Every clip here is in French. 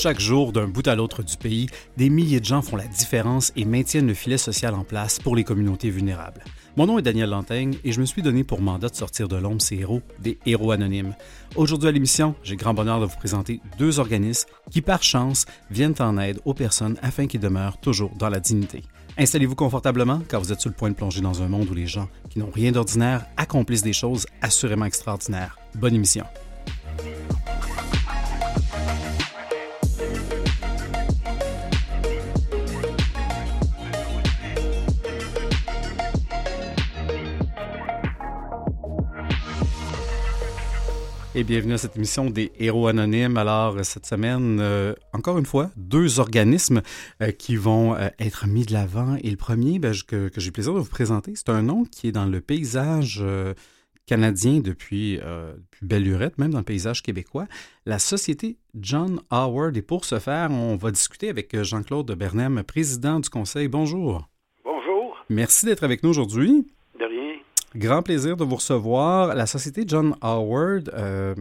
Chaque jour, d'un bout à l'autre du pays, des milliers de gens font la différence et maintiennent le filet social en place pour les communautés vulnérables. Mon nom est Daniel Lantaigne et je me suis donné pour mandat de sortir de l'ombre ces héros, des héros anonymes. Aujourd'hui à l'émission, j'ai grand bonheur de vous présenter deux organismes qui, par chance, viennent en aide aux personnes afin qu'ils demeurent toujours dans la dignité. Installez-vous confortablement car vous êtes sur le point de plonger dans un monde où les gens qui n'ont rien d'ordinaire accomplissent des choses assurément extraordinaires. Bonne émission. Et bienvenue à cette émission des Héros Anonymes. Alors, cette semaine, euh, encore une fois, deux organismes euh, qui vont euh, être mis de l'avant. Et le premier ben, que, j'ai le plaisir de vous présenter, c'est un nom qui est dans le paysage canadien depuis, depuis belle lurette, même dans le paysage québécois, la Société John Howard. Et pour ce faire, on va discuter avec Jean-Claude Bernem, président du Conseil. Bonjour. Bonjour. Merci d'être avec nous aujourd'hui. Grand plaisir de vous recevoir. La société John Howard, euh,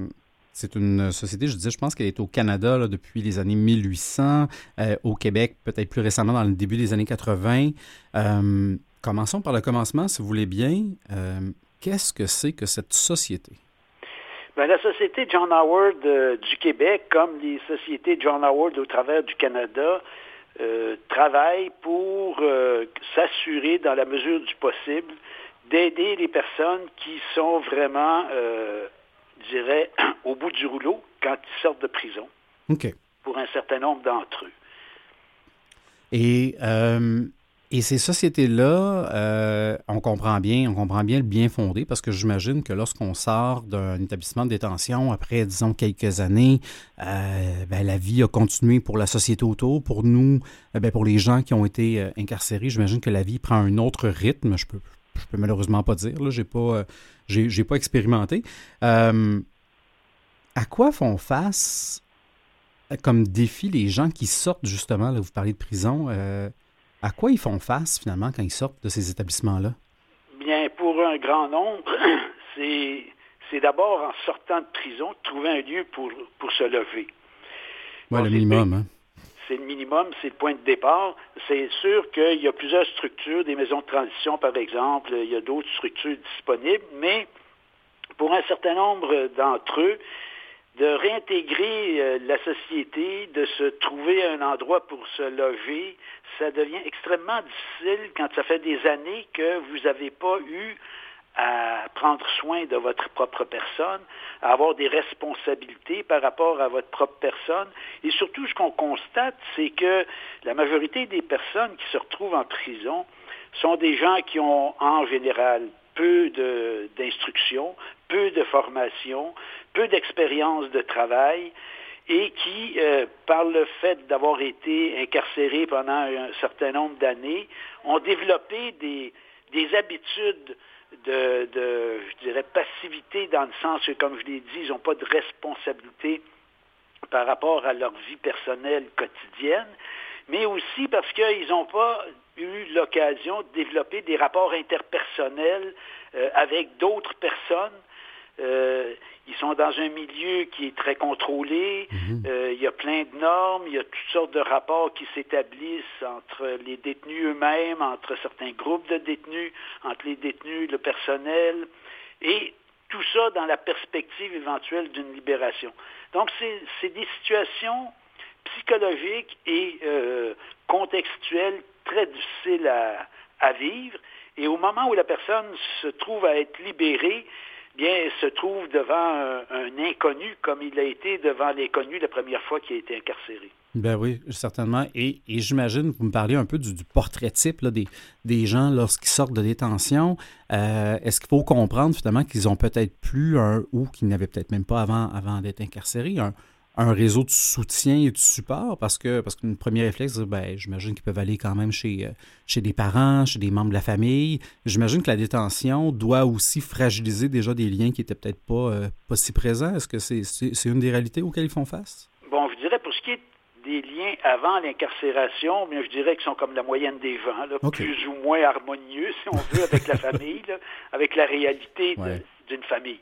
c'est une société, je disais, je pense qu'elle est au Canada depuis les années 1800, euh, au Québec peut-être plus récemment dans le début des années 80. Euh, commençons par le commencement, si vous voulez bien. Qu'est-ce que c'est que cette société? Bien, la société John Howard du Québec, comme les sociétés John Howard au travers du Canada, travaillent pour s'assurer, dans la mesure du possible, d'aider les personnes qui sont vraiment, euh, je dirais, au bout du rouleau quand ils sortent de prison. OK. Pour un certain nombre d'entre eux. Et, euh, et ces sociétés-là, euh, on comprend bien, on comprend bien le bien fondé parce que j'imagine que lorsqu'on sort d'un établissement de détention après, disons, quelques années, ben, la vie a continué pour la société autour. Pour nous, ben, pour les gens qui ont été incarcérés, j'imagine que la vie prend un autre rythme. Je peux, je peux malheureusement pas dire. Je n'ai pas, euh, j'ai, pas expérimenté. Euh, à quoi font face euh, comme défi les gens qui sortent justement, là, vous parlez de prison, à quoi ils font face finalement quand ils sortent de ces établissements-là? Bien, pour un grand nombre, c'est, c'est d'abord en sortant de prison, trouver un lieu pour, pour se lever. Oui, le minimum. Hein? C'est le minimum, c'est le point de départ. C'est sûr qu'il y a plusieurs structures, des maisons de transition par exemple, il y a d'autres structures disponibles, mais pour un certain nombre d'entre eux, de réintégrer euh, la société, de se trouver un endroit pour se loger, ça devient extrêmement difficile quand ça fait des années que vous n'avez pas eu à prendre soin de votre propre personne, à avoir des responsabilités par rapport à votre propre personne. Et surtout, ce qu'on constate, c'est que la majorité des personnes qui se retrouvent en prison sont des gens qui ont en général peu d'instruction, peu de formation, peu d'expérience de travail et qui, euh, par le fait d'avoir été incarcérés pendant un certain nombre d'années, ont développé des, des habitudes de, je dirais, passivité dans le sens que, comme je l'ai dit, ils n'ont pas de responsabilité par rapport à leur vie personnelle quotidienne, mais aussi parce qu'ils n'ont pas eu l'occasion de développer des rapports interpersonnels euh, avec d'autres personnes. Euh, ils sont dans un milieu qui est très contrôlé. Mhm. Euh, il y a plein de normes. Il y a toutes sortes de rapports qui s'établissent entre les détenus eux-mêmes, entre certains groupes de détenus, entre les détenus, le personnel. Et tout ça dans la perspective éventuelle d'une libération. Donc, c'est des situations psychologiques et euh, contextuelles très difficiles à, à vivre. Et au moment où la personne se trouve à être libérée, bien, se trouve devant un, inconnu comme il a été devant l'inconnu la première fois qu'il a été incarcéré. Ben oui, certainement. Et, j'imagine, vous me parliez un peu du, portrait type des, des gens lorsqu'ils sortent de détention. Euh, est-ce qu'il faut comprendre finalement qu'ils ont peut-être plus un, ou qu'ils n'avaient peut-être même pas avant, avant d'être incarcérés, un, un réseau de soutien et de support parce que parce qu'une première réflexe, ben, j'imagine qu'ils peuvent aller quand même chez, euh, chez des parents, chez des membres de la famille. J'imagine que la détention doit aussi fragiliser déjà des liens qui n'étaient peut-être pas, euh, pas si présents. Est-ce que c'est, c'est, une des réalités auxquelles ils font face? Bon, je dirais pour ce qui est des liens avant l'incarcération, bien, je dirais qu'ils sont comme la moyenne des gens, plus ou moins harmonieux, si on veut, avec la famille, avec la réalité d'une famille.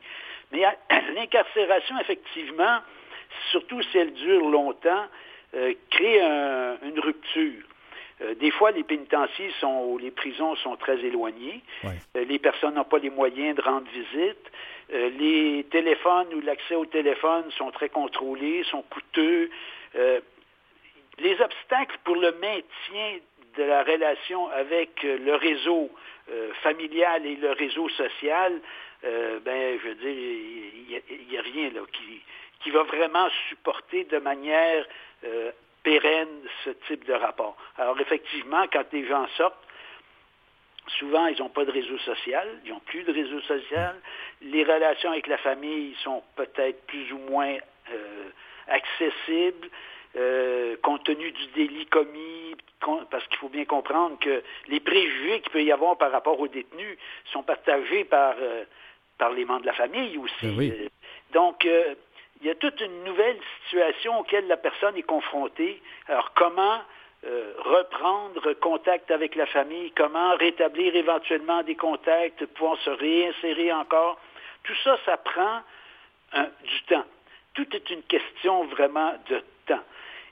Mais l'incarcération, effectivement, surtout si elle dure longtemps, crée une rupture. des fois, les pénitenciers sont, ou les prisons sont très éloignées. les personnes n'ont pas les moyens de rendre visite. les téléphones ou l'accès au téléphone sont très contrôlés, sont coûteux. les obstacles pour le maintien de la relation avec le réseau familial et le réseau social euh, ben, je veux dire, il n'y a, rien là qui, qui va vraiment supporter de manière euh, pérenne ce type de rapport. Alors effectivement, quand les gens sortent, souvent ils n'ont pas de réseau social, ils n'ont plus de réseau social. Les relations avec la famille sont peut-être plus ou moins euh, accessibles. compte tenu du délit commis, parce qu'il faut bien comprendre que les préjugés qu'il peut y avoir par rapport aux détenus sont partagés par par les membres de la famille aussi. Ben euh, donc, euh, il y a toute une nouvelle situation auquel la personne est confrontée. Alors, comment euh, reprendre contact avec la famille, comment rétablir éventuellement des contacts, pouvoir se réinsérer encore? Tout ça, ça prend du temps. Tout est une question vraiment de temps.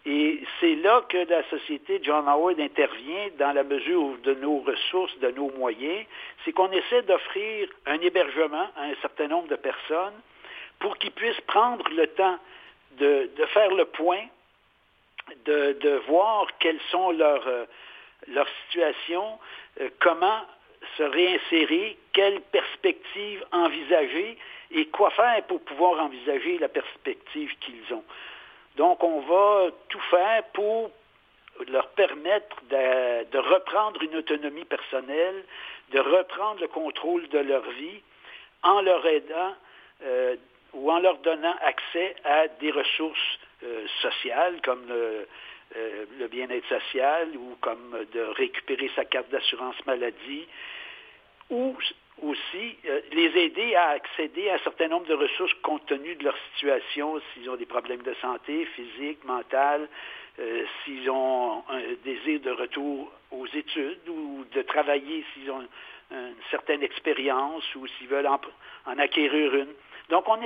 Et c'est là que la société John Howard intervient dans la mesure de nos ressources, de nos moyens, c'est qu'on essaie d'offrir un hébergement à un certain nombre de personnes pour qu'ils puissent prendre le temps de, faire le point, de, voir quelles sont leurs, euh, situations, euh, comment se réinsérer, quelles perspectives envisager et quoi faire pour pouvoir envisager la perspective qu'ils ont. Donc, on va tout faire pour leur permettre de, reprendre une autonomie personnelle, de reprendre le contrôle de leur vie en leur aidant euh, ou en leur donnant accès à des ressources euh, sociales comme le, euh, le bien-être social ou comme de récupérer sa carte d'assurance maladie ou aussi euh, les aider à accéder à un certain nombre de ressources compte tenu de leur situation, s'ils ont des problèmes de santé physique, mentale, s'ils ont un désir de retour aux études ou de travailler s'ils ont une certaine expérience ou s'ils veulent en, acquérir une. Donc on,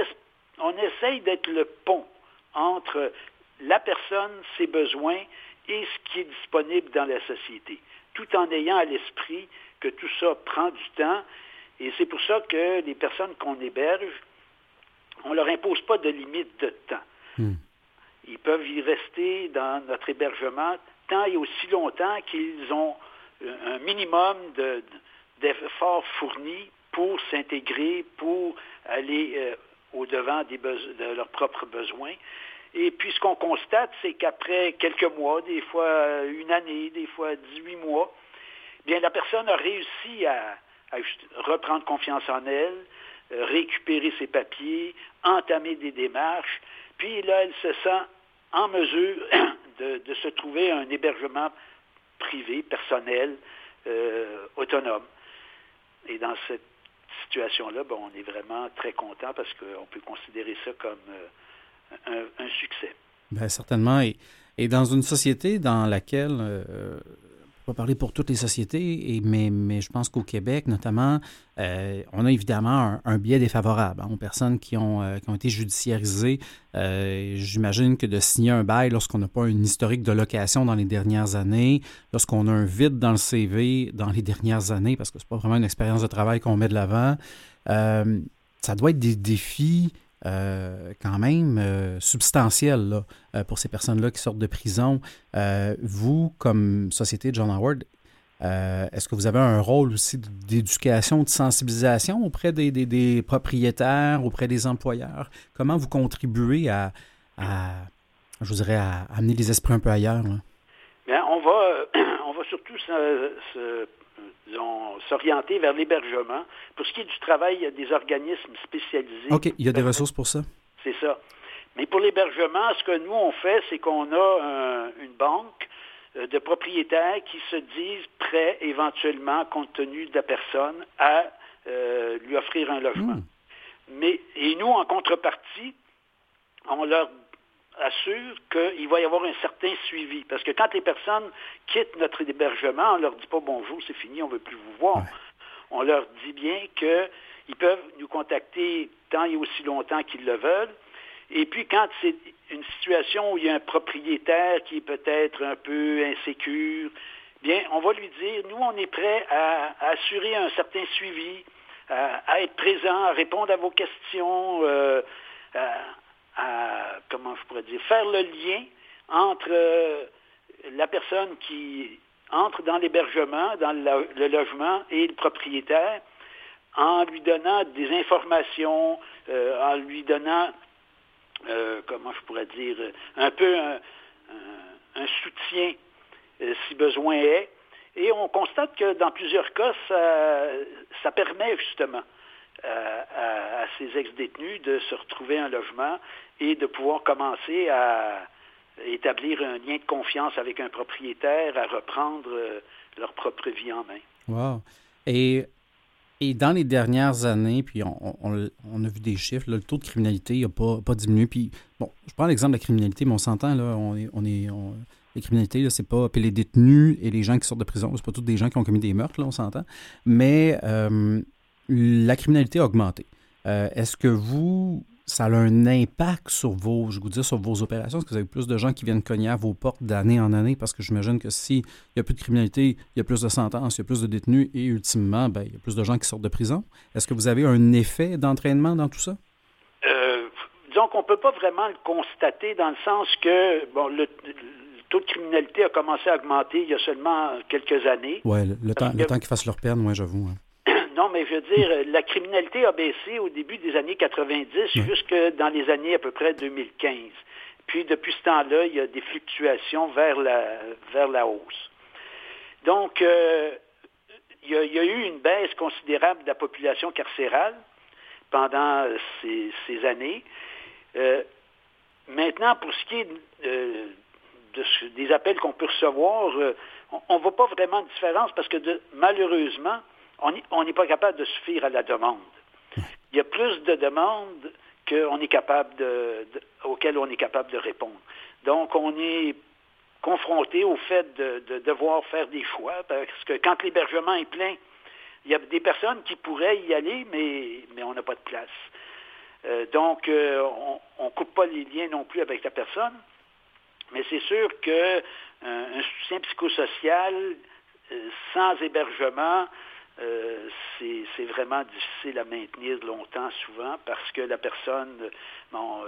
on essaye d'être le pont entre la personne, ses besoins et ce qui est disponible dans la société, tout en ayant à l'esprit que tout ça prend du temps et c'est pour ça que les personnes qu'on héberge, on ne leur impose pas de limite de temps. Hmm. Ils peuvent y rester dans notre hébergement tant et aussi longtemps qu'ils ont un minimum d'efforts fournis pour s'intégrer, pour aller euh, au-devant de leurs propres besoins. Et puis ce qu'on constate, c'est qu'après quelques mois, des fois une année, des fois 18 mois, bien la personne a réussi à, reprendre confiance en elle, euh, récupérer ses papiers, entamer des démarches, puis là, elle se sent en mesure de, se trouver un hébergement privé, personnel, euh, autonome. Et dans cette situation-là, bon, on est vraiment très content parce qu'on peut considérer ça comme euh, un, succès. Bien, certainement. Et, et, dans une société dans laquelle pas parler pour toutes les sociétés, mais, je pense qu'au Québec, notamment, euh, on a évidemment un, biais défavorable hein, aux personnes qui ont, euh, été judiciarisées. Euh, j'imagine que de signer un bail lorsqu'on n'a pas un historique de location dans les dernières années, lorsqu'on a un vide dans le CV dans les dernières années, parce que c'est pas vraiment une expérience de travail qu'on met de l'avant, ça doit être des défis euh, quand même euh, substantiel euh, pour ces personnes-là qui sortent de prison. vous, comme Société John Howard, est-ce que vous avez un rôle aussi d'éducation, de sensibilisation auprès des, propriétaires, auprès des employeurs? Comment vous contribuez à, je dirais, à amener les esprits un peu ailleurs? On va, on va surtout se s'orienter vers l'hébergement. Pour ce qui est du travail, il y a des organismes spécialisés. OK, il y a des ressources pour ça? C'est ça. Mais pour l'hébergement, ce que nous, on fait, c'est qu'on a une banque euh, de propriétaires qui se disent prêts éventuellement, compte tenu de la personne, à euh, lui offrir un logement. Hmm. Mais, et nous, en contrepartie, on leur assure qu'il va y avoir un certain suivi. Parce que quand les personnes quittent notre hébergement, on ne leur dit pas bonjour, c'est fini, on ne veut plus vous voir. On leur dit bien qu'ils peuvent nous contacter tant et aussi longtemps qu'ils le veulent. Et puis quand c'est une situation où il y a un propriétaire qui est peut-être un peu insécure, bien, on va lui dire, nous, on est prêt à, assurer un certain suivi, à, être présent, à répondre à vos questions, euh, je pourrais dire, faire le lien entre euh, la personne qui entre dans l'hébergement, dans le, logement et le propriétaire, en lui donnant des informations, euh, en lui donnant, euh, comment je pourrais dire, un peu un, soutien si besoin est. Et on constate que dans plusieurs cas, ça, permet justement à, à, ces ex-détenus de se retrouver un logement et de pouvoir commencer à établir un lien de confiance avec un propriétaire, à reprendre euh, leur propre vie en main. Wow. Et, et dans les dernières années, puis on, a vu des chiffres, le taux de criminalité n'a pas, pas diminué. Puis, bon, je prends l'exemple de la criminalité, mais on s'entend, là, on est, on est les criminalités, c'est pas. Puis les détenus et les gens qui sortent de prison, c'est pas tous des gens qui ont commis des meurtres, là, on s'entend. Mais euh, la criminalité a augmenté. Euh, est-ce que vous, ça a un impact sur vos, je vous dire, sur vos opérations? Est-ce que vous avez plus de gens qui viennent cogner à vos portes d'année en année? Parce que j'imagine que s'il n'y a plus de criminalité, il y a plus de sentences, il y a plus de détenus et ultimement, ben, il y a plus de gens qui sortent de prison. Est-ce que vous avez un effet d'entraînement dans tout ça? Euh, disons qu'on ne peut pas vraiment le constater dans le sens que bon, le, taux de criminalité a commencé à augmenter il y a seulement quelques années. Oui, le, temps, le temps qu'ils fassent leur peine, moi, j'avoue. Hein. Non, mais je veux dire, la criminalité a baissé au début des années 90 jusque dans les années à peu près 2015. Puis depuis ce temps-là, il y a des fluctuations vers la, vers la hausse. Donc, euh, il, y a, eu une baisse considérable de la population carcérale pendant ces, années. Euh, maintenant, pour ce qui est euh, des appels qu'on peut recevoir, on ne voit pas vraiment de différence parce que malheureusement, on n'est pas capable de suffire à la demande. Il y a plus de demandes qu'on est capable auxquelles on est capable de répondre. Donc, on est confronté au fait de, devoir faire des choix, parce que quand l'hébergement est plein, il y a des personnes qui pourraient y aller, mais, mais on n'a pas de place. Euh, donc, euh, on ne coupe pas les liens non plus avec la personne, mais c'est sûr qu'un euh, soutien psychosocial sans hébergement, euh, c'est vraiment difficile à maintenir longtemps souvent parce que la personne euh,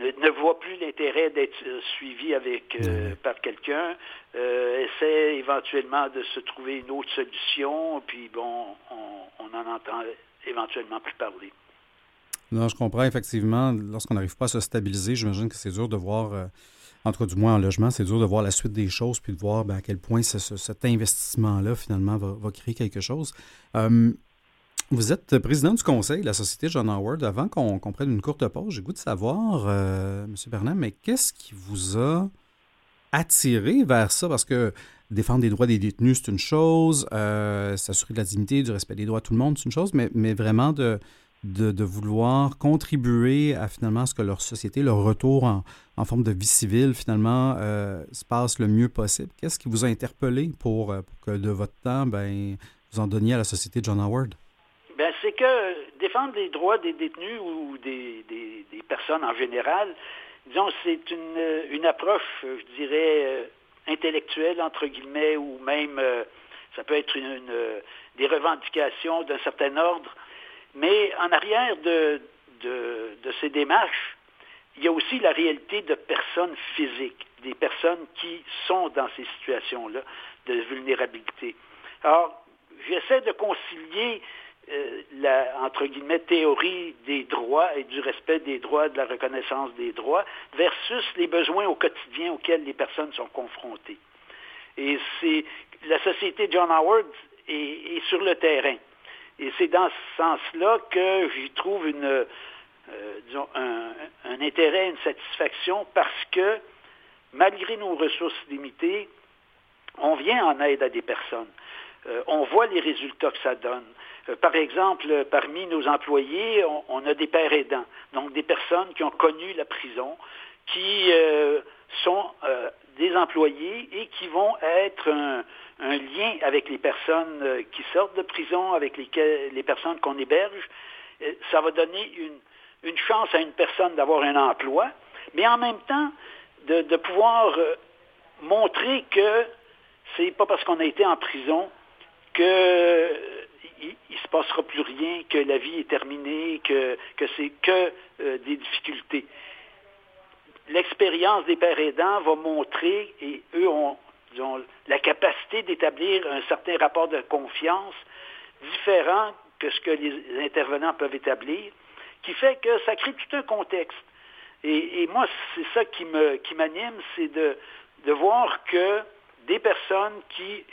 ne, voit plus l'intérêt d'être suivi avec, euh, par quelqu'un, essaie éventuellement de se trouver une autre solution, puis bon, on, on en entend éventuellement plus parler. Non, je comprends effectivement. Lorsqu'on n'arrive pas à se stabiliser, j'imagine que c'est dur de voir en tout cas du moins en logement, c'est dur de voir la suite des choses puis de voir ben, à quel point cet investissement-là, finalement, va, créer quelque chose. Euh, vous êtes président du conseil de la Société John Howard. Avant qu'on prenne une courte pause, j'ai goût de savoir, euh, M. Bernard, mais qu'est-ce qui vous a attiré vers ça? Parce que défendre les droits des détenus, c'est une chose, euh, s'assurer de la dignité, du respect des droits de tout le monde, c'est une chose, mais vraiment de, de, vouloir contribuer à finalement ce que leur société, leur retour en, forme de vie civile, finalement, euh, se passe le mieux possible. Qu'est-ce qui vous a interpellé pour, euh, que de votre temps, ben, vous en donniez à la société John Howard? Ben, c'est que défendre les droits des détenus ou des, personnes en général, disons, c'est une, une, approche, je dirais, euh, intellectuelle, entre guillemets, ou même, ça peut être une, des revendications d'un certain ordre mais en arrière de, ces démarches, il y a aussi la réalité de personnes physiques, des personnes qui sont dans ces situations-là de vulnérabilité. Alors, j'essaie de concilier euh, la, entre guillemets, théorie des droits et du respect des droits, de la reconnaissance des droits, versus les besoins au quotidien auxquels les personnes sont confrontées. Et c'est la société John Howard est sur le terrain. Et c'est dans ce sens-là que j'y trouve une, euh, disons, un, intérêt, une satisfaction, parce que malgré nos ressources limitées, on vient en aide à des personnes. Euh, on voit les résultats que ça donne. Euh, par exemple, parmi nos employés, on, a des pères aidants, donc des personnes qui ont connu la prison, qui sont des employés et qui vont être un, un lien avec les personnes euh, qui sortent de prison, avec lesquelles, les personnes qu'on héberge. Euh, ça va donner une, une chance à une personne d'avoir un emploi, mais en même temps de, pouvoir euh, montrer que c'est pas parce qu'on a été en prison que il, se passera plus rien, que la vie est terminée, que, que c'est que des difficultés. L'expérience des pères aidants va montrer, et eux ont, la capacité d'établir un certain rapport de confiance différent que ce que les intervenants peuvent établir, qui fait que ça crée tout un contexte. Et, moi, c'est ça qui me qui m'anime, c'est de, de voir que des personnes qui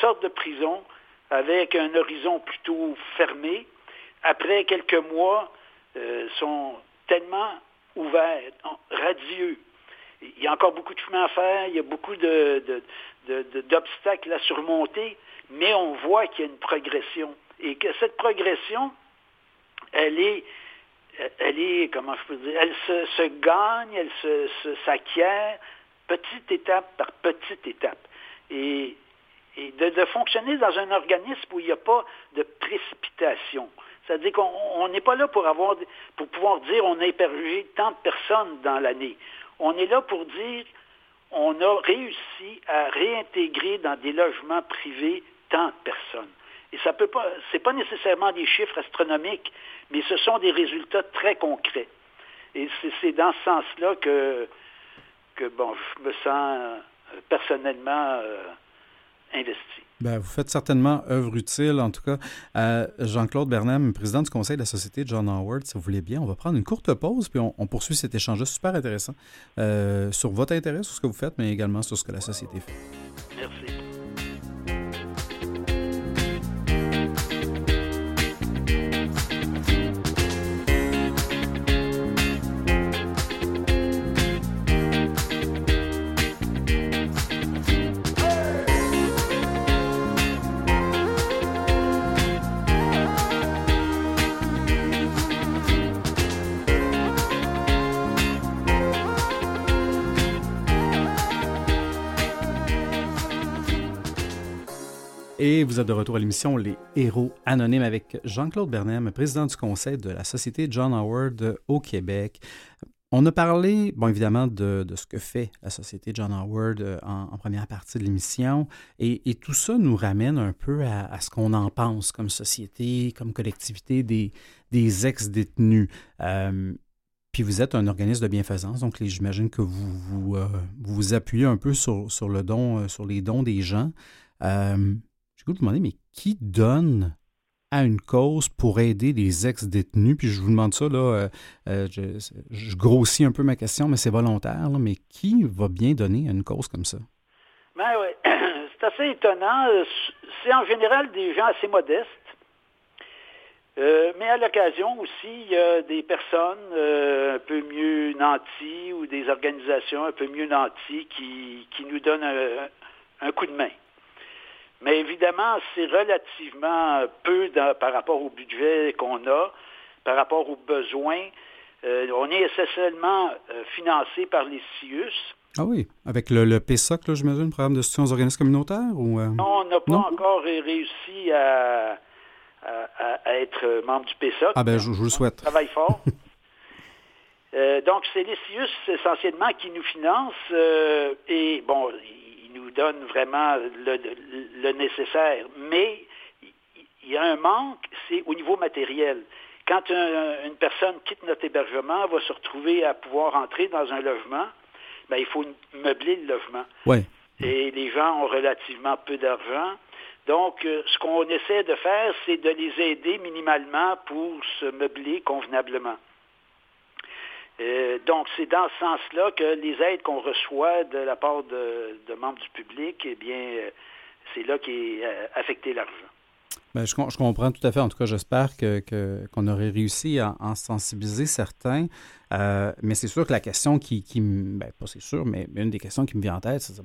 sortent de prison avec un horizon plutôt fermé, après quelques mois, euh, sont tellement ouverts, radieux. Il y a encore beaucoup de chemin à faire, il y a beaucoup d'obstacles à surmonter, mais on voit qu'il y a une progression. Et que cette progression, elle est, elle est, comment je peux dire, elle se, gagne, elle s'acquiert petite étape par petite étape. Et, de, fonctionner dans un organisme où il n'y a pas de précipitation. C'est-à-dire qu'on n'est pas là pour, avoir, pour pouvoir dire on a hébergé tant de personnes dans l'année. On est là pour dire on a réussi à réintégrer dans des logements privés tant de personnes. Et ça peut pas, c'est pas nécessairement des chiffres astronomiques, mais ce sont des résultats très concrets. Et c'est dans ce sens-là que, que bon, je me sens euh, personnellement euh, Ben, vous faites certainement œuvre utile, en tout cas. Euh, Jean-Claude Bernam, président du conseil de la Société John Howard, si vous voulez bien, on va prendre une courte pause, puis on, poursuit cet échange super intéressant sur votre intérêt, sur ce que vous faites, mais également sur ce que la société fait. Merci. Et vous êtes de retour à l'émission Les Héros Anonymes avec Jean-Claude Bernheim, président du conseil de la Société John Howard au Québec. On a parlé, bon, évidemment, de, ce que fait la Société John Howard euh, en, première partie de l'émission. Et, tout ça nous ramène un peu à, ce qu'on en pense comme société, comme collectivité des, ex-détenus. Euh, puis vous êtes un organisme de bienfaisance, donc j'imagine que vous vous, euh, vous, appuyez un peu sur, le don, sur les dons des gens. Je vais vous demander, mais qui donne à une cause pour aider les ex-détenus? Puis je vous demande ça, là, euh, euh, je, grossis un peu ma question, mais c'est volontaire, mais qui va bien donner à une cause comme ça? Ben oui, c'est assez étonnant. C'est en général des gens assez modestes. Euh, mais à l'occasion aussi, il y a des personnes un peu mieux nanties ou des organisations un peu mieux nanties qui, qui nous donnent un coup de main. Mais évidemment, c'est relativement peu par rapport au budget qu'on a, par rapport aux besoins. Euh, on est essentiellement euh, financé par les CIUS. Ah oui, avec le, le PSOC, j'imagine, le programme de soutien aux organismes communautaires? Ou, euh? Non, on n'a pas encore réussi à, être membre du PSOC. Ah ben, je, vous le souhaite. On travaille fort. donc, c'est les CIUS essentiellement qui nous financent. et bon, nous donne vraiment le, nécessaire. Mais il y a un manque, c'est au niveau matériel. Quand une personne quitte notre hébergement, va se retrouver à pouvoir entrer dans un logement, ben, il faut meubler le logement. Et les gens ont relativement peu d'argent. Donc, euh, ce qu'on essaie de faire, c'est de les aider minimalement pour se meubler convenablement. Euh, donc, c'est dans ce sens-là que les aides qu'on reçoit de la part de, membres du public, eh bien, euh, c'est là qu'est euh, affecté l'argent. Bien, je, comprends tout à fait. En tout cas, j'espère qu'on que, aurait réussi à en sensibiliser certains. mais c'est sûr que la question qui, qui ben, pas c'est sûr, mais une des questions qui me vient en tête, c'est dire,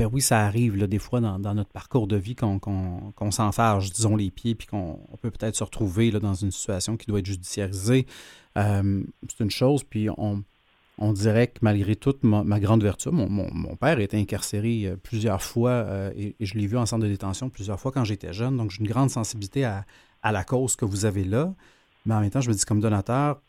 ben, oui, ça arrive des fois dans, notre parcours de vie qu'on qu'on, s'enfarge, disons, les pieds, puis qu'on peut peut-être se retrouver dans une situation qui doit être judiciarisée. Euh, c'est une chose, puis on, dirait que malgré toute ma, grande vertu, mon, père été incarcéré euh, plusieurs fois euh, et, je l'ai vu en centre de détention plusieurs fois quand j'étais jeune, donc j'ai une grande sensibilité à, à, la cause que vous avez là. Mais en même temps, je me dis comme donateur,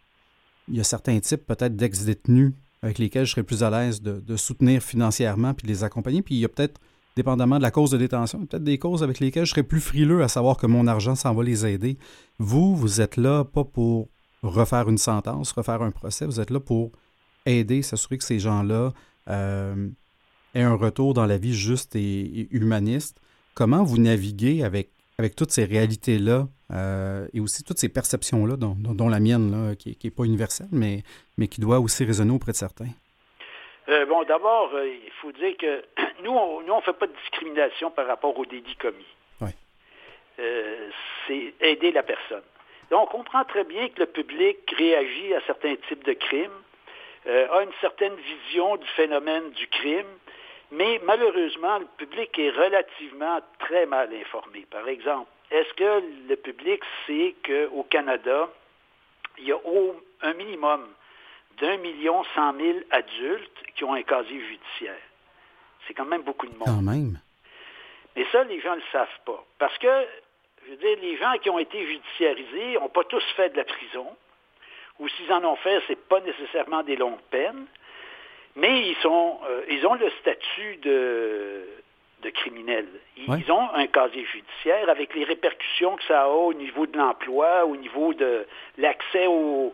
il y a certains types peut-être d'ex-détenus avec lesquels je serais plus à l'aise de, soutenir financièrement puis de les accompagner. Puis il y a peut-être, dépendamment de la cause de détention, peut-être des causes avec lesquelles je serais plus frileux à savoir que mon argent s'en va les aider. Vous, vous êtes là pas pour refaire une sentence, refaire un procès, vous êtes là pour aider, s'assurer que ces gens-là euh, aient un retour dans la vie juste et humaniste. Comment vous naviguez avec avec toutes ces réalités-là euh, et aussi toutes ces perceptions-là, dont, la mienne, qui n'est pas universelle, mais, mais qui doit aussi résonner auprès de certains? Euh, bon, d'abord, euh, il faut dire que nous, on ne fait pas de discrimination par rapport aux délits commis. c'est aider la personne. Donc, on comprend très bien que le public réagit à certains types de crimes, a une certaine vision du phénomène du crime, mais malheureusement, le public est relativement très mal informé. Par exemple, est-ce que le public sait qu'au Canada, il y a un minimum d'un million cent mille adultes qui ont un casier judiciaire? C'est quand même beaucoup de monde. Quand même. Mais ça, les gens ne le savent pas. Parce que, je veux dire, les gens qui ont été judiciarisés n'ont pas tous fait de la prison. Ou s'ils en ont fait, ce n'est pas nécessairement des longues peines. Mais ils, sont, euh, ils ont le statut de, de criminels. Ils, ont un casier judiciaire avec les répercussions que ça a au niveau de l'emploi, au niveau de l'accès aux,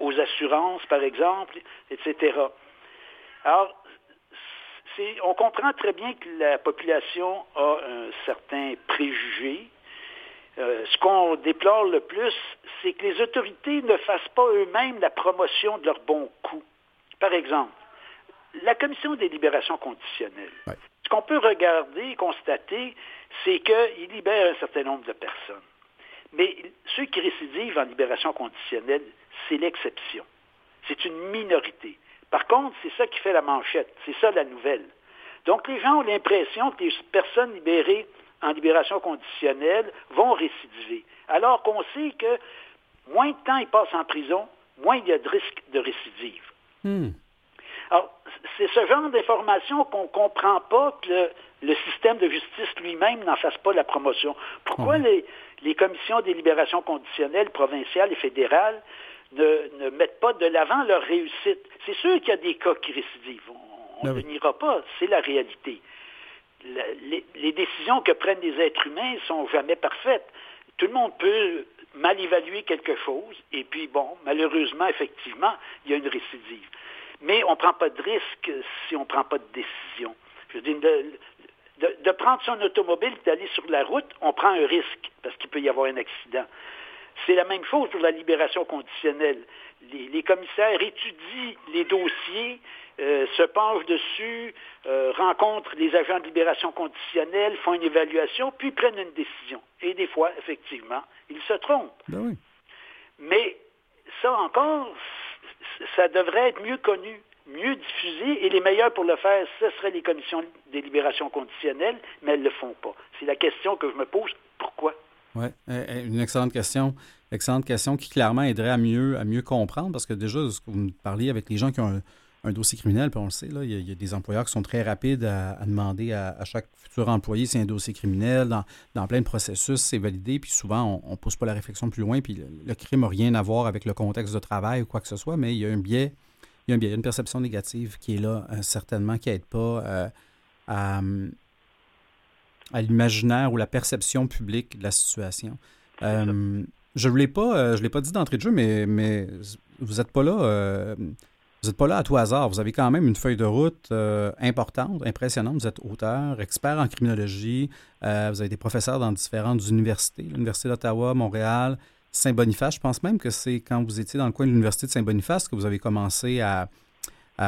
aux assurances, par exemple, etc. Alors, on comprend très bien que la population a un certain préjugé. Euh, ce qu'on déplore le plus, c'est que les autorités ne fassent pas eux-mêmes la promotion de leur bon coup. Par exemple, la commission des libérations conditionnelles, qu'on peut regarder et constater, c'est qu'il libère un certain nombre de personnes. Mais ceux qui récidivent en libération conditionnelle, c'est l'exception. C'est une minorité. Par contre, c'est ça qui fait la manchette. C'est ça la nouvelle. Donc, les gens ont l'impression que les personnes libérées en libération conditionnelle vont récidiver. Alors qu'on sait que moins de temps ils passent en prison, moins il y a de risque de récidive. Hmm. Alors, c'est ce genre d'information qu'on ne comprend pas que le, système de justice lui-même n'en fasse pas la promotion. Pourquoi les, commissions des libérations conditionnelles provinciales et fédérales ne, mettent pas de l'avant leur réussite? C'est sûr qu'il y a des cas qui récidivent. On ben ne n'ira pas. C'est la réalité. les, les, décisions que prennent les êtres humains ne sont jamais parfaites. Tout le monde peut mal évaluer quelque chose, et puis, bon, malheureusement, effectivement, il y a une récidive. Mais on ne prend pas de risque si on ne prend pas de décision. Je veux dire, de, prendre son automobile et d'aller sur la route, on prend un risque parce qu'il peut y avoir un accident. C'est la même chose pour la libération conditionnelle. Les, commissaires étudient les dossiers, euh, se penchent dessus, euh, rencontrent les agents de libération conditionnelle, font une évaluation, puis prennent une décision. Et des fois, effectivement, ils se trompent. Ben Mais ça encore, ça devrait être mieux connu, mieux diffusé, et les meilleurs pour le faire, ce seraient les commissions des libérations conditionnelles, mais elles ne le font pas. C'est la question que je me pose. Pourquoi? Oui, eh, eh, une excellente question. Excellente question qui clairement aiderait à mieux, à mieux comprendre, parce que déjà, ce que vous parliez avec les gens qui ont un, dossier criminel, puis on le sait, là, il, y a, des employeurs qui sont très rapides à, demander à, chaque futur employé si un dossier criminel. Dans, plein de processus, c'est validé, puis souvent, on ne pousse pas la réflexion plus loin, puis le, crime n'a rien à voir avec le contexte de travail ou quoi que ce soit, mais il y a un biais, il y a un biais, une perception négative qui est là, euh, certainement, qui n'aide pas euh, à à l'imaginaire ou la perception publique de la situation. Euh, je ne l'ai pas, je l'ai pas dit d'entrée de jeu, mais, mais vous n'êtes pas là. Euh, vous n'êtes pas là à tout hasard. Vous avez quand même une feuille de route importante, impressionnante. Vous êtes auteur, expert en criminologie. vous avez des professeurs dans différentes universités, l'Université d'Ottawa, Montréal, Saint-Boniface. Je pense même que c'est quand vous étiez dans le coin de l'Université de Saint-Boniface que vous avez commencé à,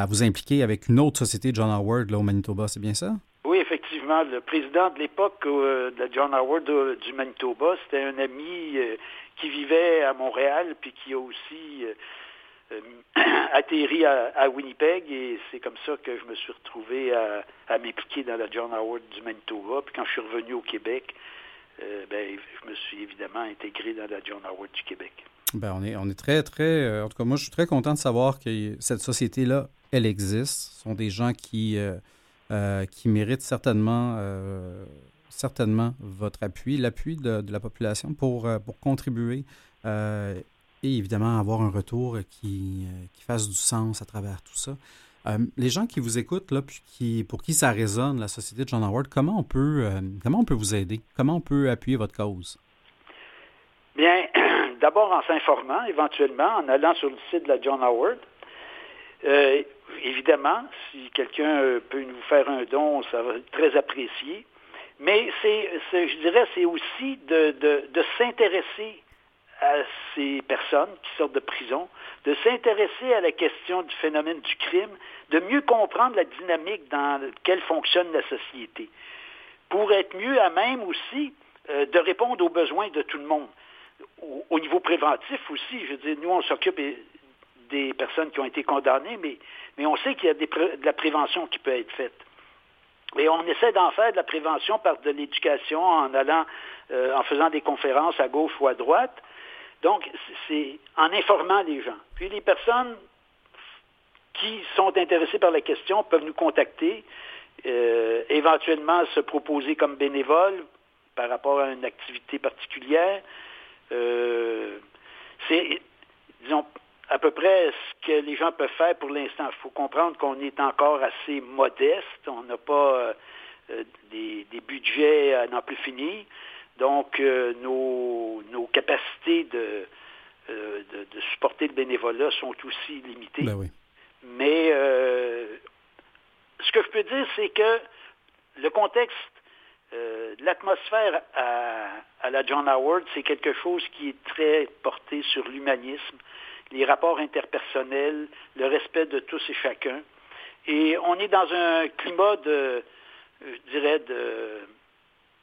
vous impliquer avec une autre société, John Howard, là, au Manitoba. C'est bien ça? Oui, effectivement. Le président de l'époque euh, de John Howard du Manitoba, c'était un ami euh, qui vivait à Montréal, puis qui a aussi euh, atterri à, Winnipeg, et c'est comme ça que je me suis retrouvé à, m'impliquer dans la John Howard du Manitoba. Puis quand je suis revenu au Québec, ben, je me suis évidemment intégré dans la John Howard du Québec. Ben, on, est, on est très, très... en tout cas, moi, je suis très content de savoir que cette société-là, elle existe. Ce sont des gens qui... Euh, qui mérite certainement, euh, certainement votre appui, l'appui de, la population pour, euh, pour contribuer et évidemment avoir un retour qui, qui fasse du sens à travers tout ça. les gens qui vous écoutent, là, puis qui, pour qui ça résonne, la Société de John Howard, comment on peut, comment on peut vous aider? Comment on peut appuyer votre cause? Bien, d'abord en s'informant, éventuellement, en allant sur le site de la John Howard. Euh, évidemment, si quelqu'un euh, peut nous faire un don, ça va être très apprécié. Mais c'est, je dirais, c'est aussi de, s'intéresser à ces personnes qui sortent de prison, de s'intéresser à la question du phénomène du crime, de mieux comprendre la dynamique dans laquelle fonctionne la société, pour être mieux à même aussi euh, de répondre aux besoins de tout le monde au, niveau préventif aussi, je veux dire, nous, on s'occupe des personnes qui ont été condamnées, mais, mais on sait qu'il y a de la prévention qui peut être faite. Et on essaie d'en faire de la prévention par de l'éducation en allant, euh, en faisant des conférences à gauche ou à droite. Donc, c'est en informant les gens. Puis les personnes qui sont intéressées par la question peuvent nous contacter, euh, éventuellement se proposer comme bénévole par rapport à une activité particulière. Euh, c'est, disons, à peu près ce que les gens peuvent faire pour l'instant. Il faut comprendre qu'on est encore assez modeste. On n'a pas euh, des, budgets à n'en plus finir. Donc, euh, nos, capacités de, de, supporter le bénévolat sont aussi limitées. Ben Mais ce que je peux dire, c'est que le contexte euh, l'atmosphère à, la John Howard, c'est quelque chose qui est très porté sur l'humanisme, les rapports interpersonnels, le respect de tous et chacun. Et on est dans un climat de, je dirais,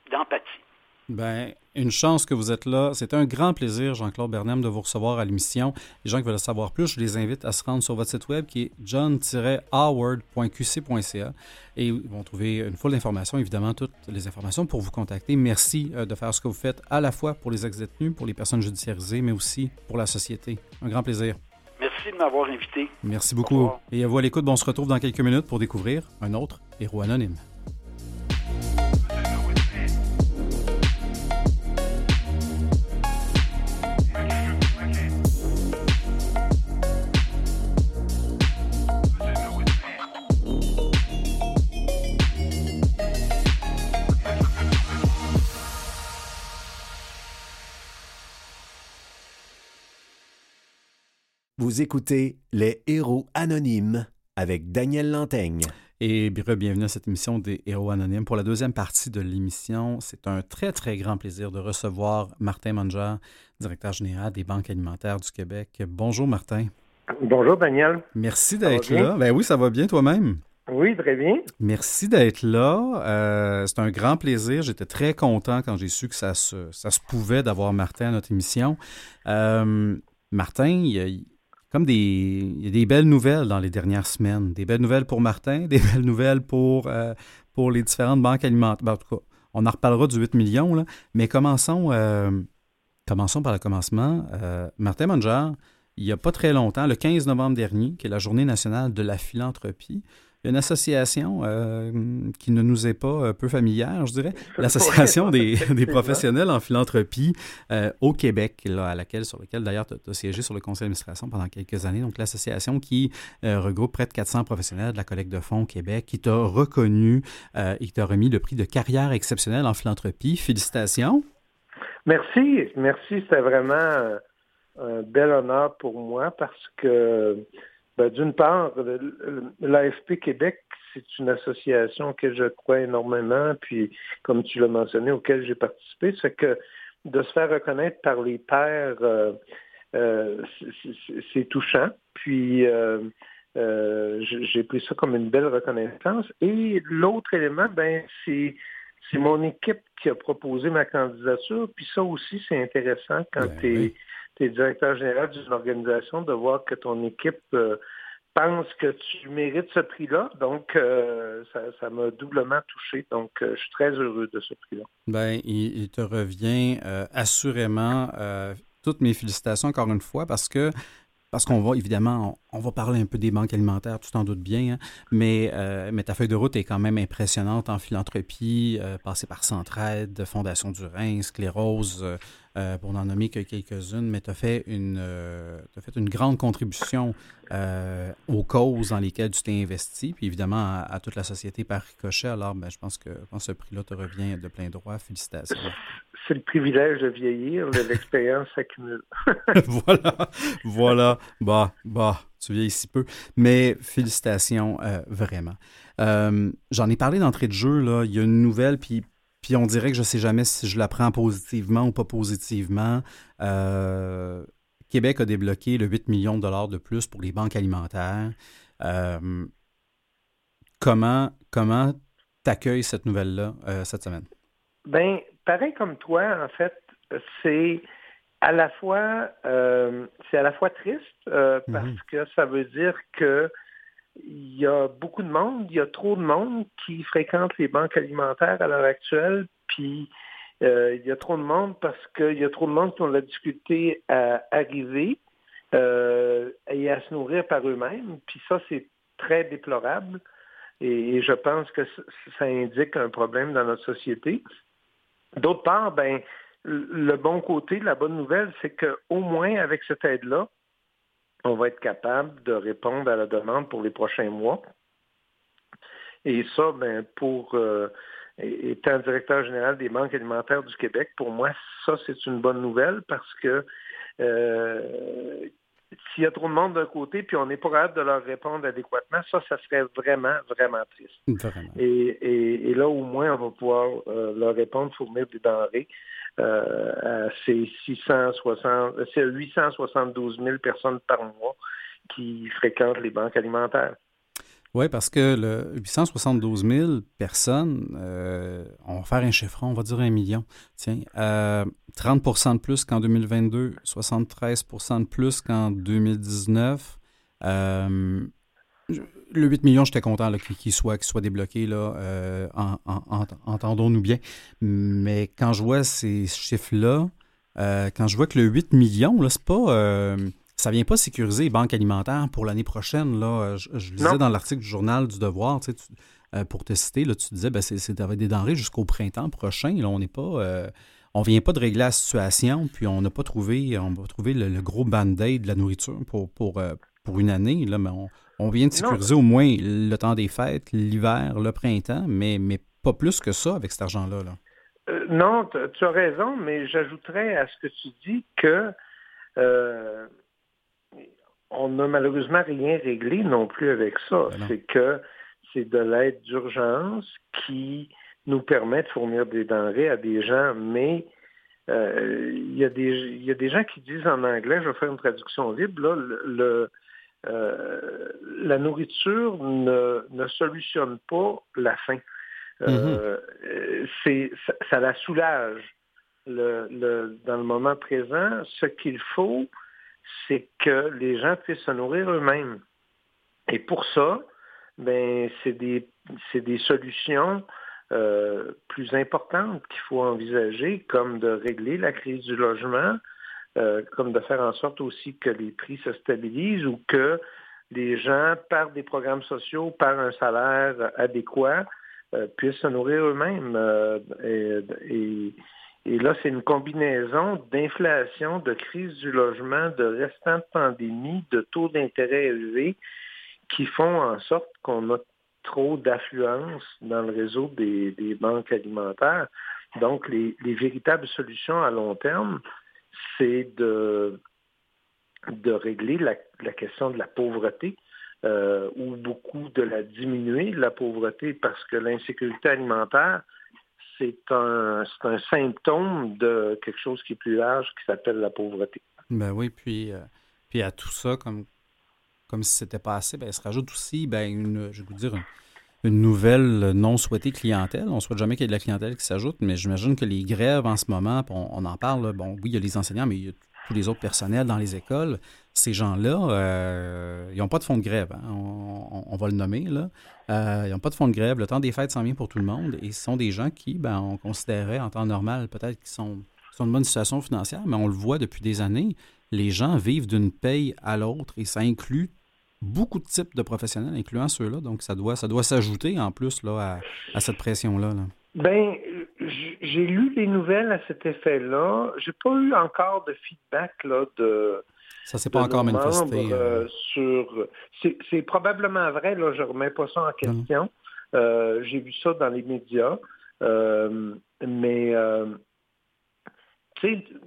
d'empathie. Ben, une chance que vous êtes là. C'est un grand plaisir, Jean-Claude Bernam, de vous recevoir à l'émission. Les gens qui veulent savoir plus, je les invite à se rendre sur votre site web qui est john-howard.qc.ca et ils vont trouver une foule d'informations, évidemment, toutes les informations pour vous contacter. Merci euh, de faire ce que vous faites à la fois pour les ex-détenus, pour les personnes judiciarisées, mais aussi pour la société. Un grand plaisir. Merci de m'avoir invité. Merci beaucoup. Et à vous à l'écoute, on se retrouve dans quelques minutes pour découvrir un autre héros anonyme. Vous écoutez Les Héros Anonymes avec Daniel Lantaigne. Et bienvenue à cette émission des Héros Anonymes. Pour la deuxième partie de l'émission, c'est un très, très grand plaisir de recevoir Martin Manger, directeur général des banques alimentaires du Québec. Bonjour, Martin. Bonjour, Daniel. Merci d'être là. Ben oui, ça va bien toi-même. Oui, très bien. Merci d'être là. Euh, c'est un grand plaisir. J'étais très content quand j'ai su que ça se, ça se pouvait d'avoir Martin à notre émission. Euh, Martin, il, comme des, des belles nouvelles dans les dernières semaines. Des belles nouvelles pour Martin, des belles nouvelles pour, euh, pour les différentes banques alimentaires. Ben, en tout cas, on en reparlera du 8 millions, mais commençons, euh, commençons par le commencement. Euh, Martin Manger, il n'y a pas très longtemps, le 15 novembre dernier, qui est la journée nationale de la philanthropie, une association euh, qui ne nous est pas euh, peu familière, je dirais, l'Association des, professionnels en philanthropie euh, au Québec, là, à laquelle, sur laquelle d'ailleurs tu as siégé sur le conseil d'administration pendant quelques années. Donc, l'association qui regroupe près de 400 professionnels de la collecte de fonds au Québec, qui t'a reconnu et qui t'a remis le prix de carrière exceptionnelle en philanthropie. Félicitations. Merci, merci. C'était vraiment un bel honneur pour moi parce que ben, d'une part, l'AFP Québec, c'est une association que je crois énormément, puis comme tu l'as mentionné, auquel j'ai participé, c'est que de se faire reconnaître par les pairs, euh, euh, c'est touchant. Puis euh, j'ai pris ça comme une belle reconnaissance. Et l'autre élément, ben, c'est c'est mon équipe qui a proposé ma candidature. Puis ça aussi, c'est intéressant quand ben tu es directeur général d'une organisation, de voir que ton équipe euh, pense que tu mérites ce prix-là. Donc, euh, ça m'a doublement touché. Donc, euh, je suis très heureux de ce prix-là. Bien, il, te revient assurément toutes mes félicitations encore une fois parce que parce qu'on va, évidemment, on, va parler un peu des banques alimentaires, tu t'en doutes bien, hein, mais, euh, mais ta feuille de route est quand même impressionnante en philanthropie, euh, passée par Centraide, Fondation du Rhin, Sclérose, euh, pour n'en nommer que quelques-unes, mais tu as, fait une, as fait une grande contribution aux causes dans lesquelles tu t'es investi, puis évidemment à, toute la société par ricochet. Alors, ben, je pense que ce prix-là te revient de plein droit. Félicitations c'est le privilège de vieillir, l'expérience s'accumule. voilà, voilà. Bah, bah, tu vieillis si peu. Mais félicitations, euh, vraiment. Euh, j'en ai parlé d'entrée de jeu, là. Il y a une nouvelle, puis, puis on dirait que je ne sais jamais si je la prends positivement ou pas positivement. Euh, Québec a débloqué le 8 millions de dollars de plus pour les banques alimentaires. comment comment t'accueilles cette nouvelle-là cette semaine? Ben, pareil comme toi, en fait, c'est à la fois euh, c'est à la fois triste euh, mhm. parce que ça veut dire que il y a beaucoup de monde, il y a trop de monde qui fréquente les banques alimentaires à l'heure actuelle, puis euh, il y a trop de monde parce qu'il y a trop de monde qui ont la difficulté à arriver et à se nourrir par eux-mêmes, puis ça c'est très déplorable et, je pense que ça indique un problème dans notre société. D'autre part, ben, le bon côté, la bonne nouvelle, c'est qu'au moins avec cette aide-là, on va être capable de répondre à la demande pour les prochains mois. Et ça, ben, pour euh, étant directeur général des banques alimentaires du Québec, pour moi, ça, c'est une bonne nouvelle parce que euh, s'il y a trop de monde d'un côté, puis on n'est pas capable de leur répondre adéquatement, ça, ça serait vraiment, vraiment triste. Et, là, au moins, on va pouvoir euh, leur répondre, fournir des denrées euh, à ces 660, ces 872 000 personnes par mois qui fréquentent les banques alimentaires. Oui, parce que le 872 000 personnes, euh, on va faire un chiffron, on va dire un million. Tiens, 30% euh, de plus qu'en 2022, 73% de plus qu'en 2019. Euh, le 8 millions, j'étais content qu'il soit, soit débloqué, là, entendons-nous bien. Mais quand je vois ces chiffres-là, quand je vois que le 8 millions, là, c'est pas ça vient pas sécuriser les banques alimentaires pour l'année prochaine. Là. Je, je lisais dans l'article du journal du Devoir, tu sais, euh, pour te citer, là, tu disais ben, c'est des denrées jusqu'au printemps prochain. Là, on n'est pas. Euh, on vient pas de régler la situation, puis on n'a pas trouvé, on va trouver le, gros band-aid de la nourriture pour, pour, euh, pour une année. Là, mais on, vient de sécuriser au moins le temps des fêtes, l'hiver, le printemps, mais, mais pas plus que ça avec cet argent-là. Là. non, tu as raison, mais j'ajouterais à ce que tu dis que on n'a malheureusement rien réglé non plus avec ça. Ben c'est que c'est de l'aide d'urgence qui nous permet de fournir des denrées à des gens, mais euh, il y, a des gens qui disent en anglais, je vais faire une traduction libre, le, euh, la nourriture ne, solutionne pas la faim. Euh, mm-hmm. ça, la soulage le, dans le moment présent. Ce qu'il faut, c'est que les gens puissent se nourrir eux-mêmes. Et pour ça, ben, c'est des, des solutions euh, plus importantes qu'il faut envisager, comme de régler la crise du logement, euh, comme de faire en sorte aussi que les prix se stabilisent ou que les gens, par des programmes sociaux, par un salaire adéquat, euh, puissent se nourrir eux-mêmes. et et là, c'est une combinaison d'inflation, de crise du logement, de restant de pandémie, de taux d'intérêt élevés qui font en sorte qu'on a trop d'affluence dans le réseau des, banques alimentaires. Donc, les, véritables solutions à long terme, c'est de, de régler la, question de la pauvreté euh, ou beaucoup de la diminuer, la pauvreté, parce que l'insécurité alimentaire, c'est un, un, symptôme de quelque chose qui est plus large qui s'appelle la pauvreté. Ben oui, puis, euh, puis à tout ça, comme, comme si c'était pas assez, ben, il se rajoute aussi, ben, une, je vais vous dire, une, nouvelle non souhaitée clientèle. On ne souhaite jamais qu'il y ait de la clientèle qui s'ajoute, mais j'imagine que les grèves en ce moment, on, en parle, bon, oui, il y a les enseignants, mais il y a tous les autres personnels dans les écoles, ces gens-là, euh, ils n'ont pas de fonds de grève. Hein. On, va le nommer. Là. Euh, ils n'ont pas de fonds de grève. Le temps des fêtes s'en vient pour tout le monde. Et ce sont des gens qui, ben, on considérait en temps normal, peut-être qu'ils sont, sont, une bonne situation financière, mais on le voit depuis des années. les gens vivent d'une paye à l'autre et ça inclut beaucoup de types de professionnels, incluant ceux-là. Donc, ça doit, ça doit s'ajouter en plus là, à, cette pression-là. Ben, j'ai lu les nouvelles à cet effet-là. J'ai pas eu encore de feedback là, de. Ça s'est pas encore manifesté. Euh, sur. C'est probablement vrai, là, je remets pas ça en question. Euh, j'ai vu ça dans les médias. Euh, mais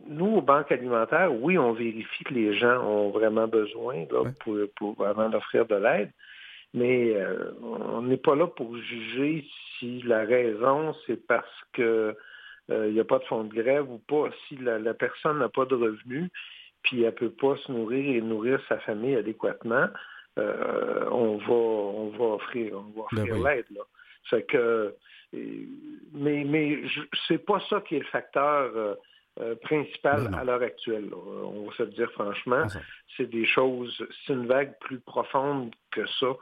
nous, aux banques alimentaires, oui, on vérifie que les gens ont vraiment besoin pour, avant d'offrir de l'aide, mais euh, on n'est pas là pour juger si la raison, c'est parce que euh, il n'y a pas de fonds de grève ou pas, si la, personne n'a pas de revenus, puis elle ne peut pas se nourrir et nourrir sa famille adéquatement, euh, on va on va offrir, on va ben offrir l'aide. Là. que mais mais c'est pas ça qui est le facteur euh, principal à l'heure actuelle. On va se le dire franchement. C'est des choses, c'est une vague plus profonde que ça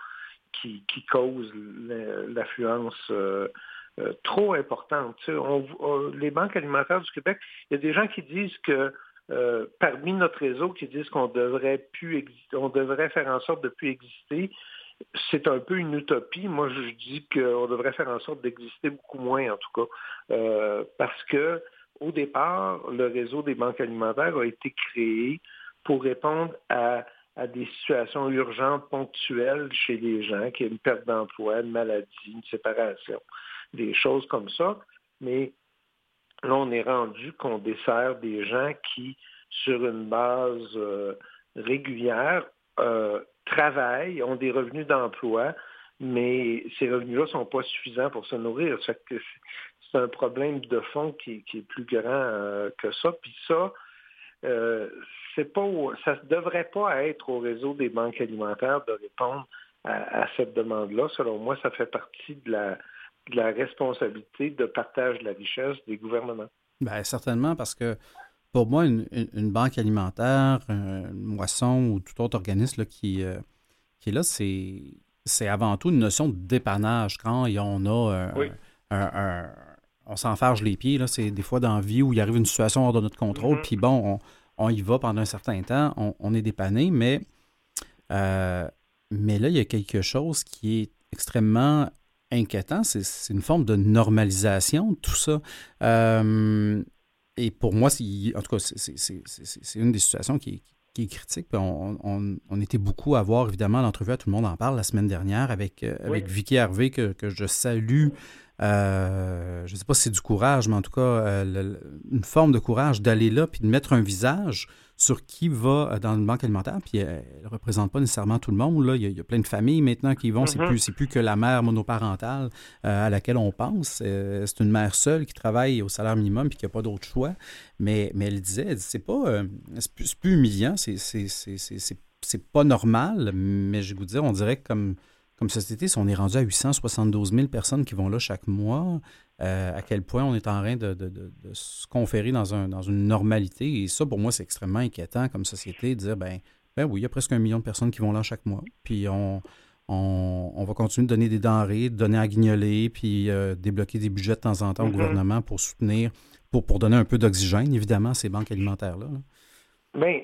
qui, cause l'affluence euh, euh, trop importante. les banques alimentaires du Québec, il y a des gens qui disent que parmi notre réseau qui disent qu'on devrait plus on devrait faire en sorte de plus exister. C'est un peu une utopie. Moi, je dis qu'on devrait faire en sorte d'exister beaucoup moins, en tout cas, parce que au départ, le réseau des banques alimentaires a été créé pour répondre à, des situations urgentes, ponctuelles chez les gens, qui y une perte d'emploi, une maladie, une séparation, des choses comme ça. Mais là, on est rendu qu'on dessert des gens qui, sur une base euh, régulière, euh, travaillent, ont des revenus d'emploi, mais ces revenus-là ne sont pas suffisants pour se nourrir c'est un problème de fond qui, est plus grand euh, que ça. Puis ça, euh, c'est pas, ça ne devrait pas être au réseau des banques alimentaires de répondre à, cette demande-là. Selon moi, ça fait partie de la, responsabilité de partage de la richesse des gouvernements. Bien, certainement, parce que pour moi, une, banque alimentaire, une moisson ou tout autre organisme qui, euh, qui est là, c'est avant tout une notion de dépannage. Quand en a un on s'enfarge les pieds. Là. C'est des fois dans la vie où il arrive une situation hors de notre contrôle, mm-hmm. puis bon, on, y va pendant un certain temps, on, est dépanné, mais, euh, mais là, il y a quelque chose qui est extrêmement inquiétant. C'est une forme de normalisation de tout ça. Euh, et pour moi, en tout cas, c'est une des situations qui, est critique. On, était beaucoup à voir, évidemment, l'entrevue à Tout le monde en parle la semaine dernière avec, euh, avec Vicky Hervé, que, que je salue euh, je ne sais pas si c'est du courage, mais en tout cas, euh, une forme de courage d'aller là puis de mettre un visage sur qui va euh, dans une banque alimentaire. Puis elle ne représente pas nécessairement tout le monde. Là. Il, y a, plein de familles maintenant qui vont. C'est mm-hmm. plus, plus que la mère monoparentale à laquelle on pense. c'est une mère seule qui travaille au salaire minimum puis qui n'a pas d'autre choix. Mais, mais elle disait, c'est pas c'est plus, plus, humiliant, c'est, c'est, pas normal, mais je vous dire, on dirait que comme comme société, si on est rendu à 872 000 personnes qui vont là chaque mois, euh, à quel point on est en train de, se conférer dans, un, dans une normalité? Et ça, pour moi, c'est extrêmement inquiétant comme société de dire, ben, ben oui, il y a presque un million de personnes qui vont là chaque mois. Puis on, on, va continuer de donner des denrées, de donner à guignoler, puis euh, débloquer des budgets de temps en temps au mm-hmm. gouvernement pour soutenir, pour, pour donner un peu d'oxygène, évidemment, ces banques alimentaires-là. Bien,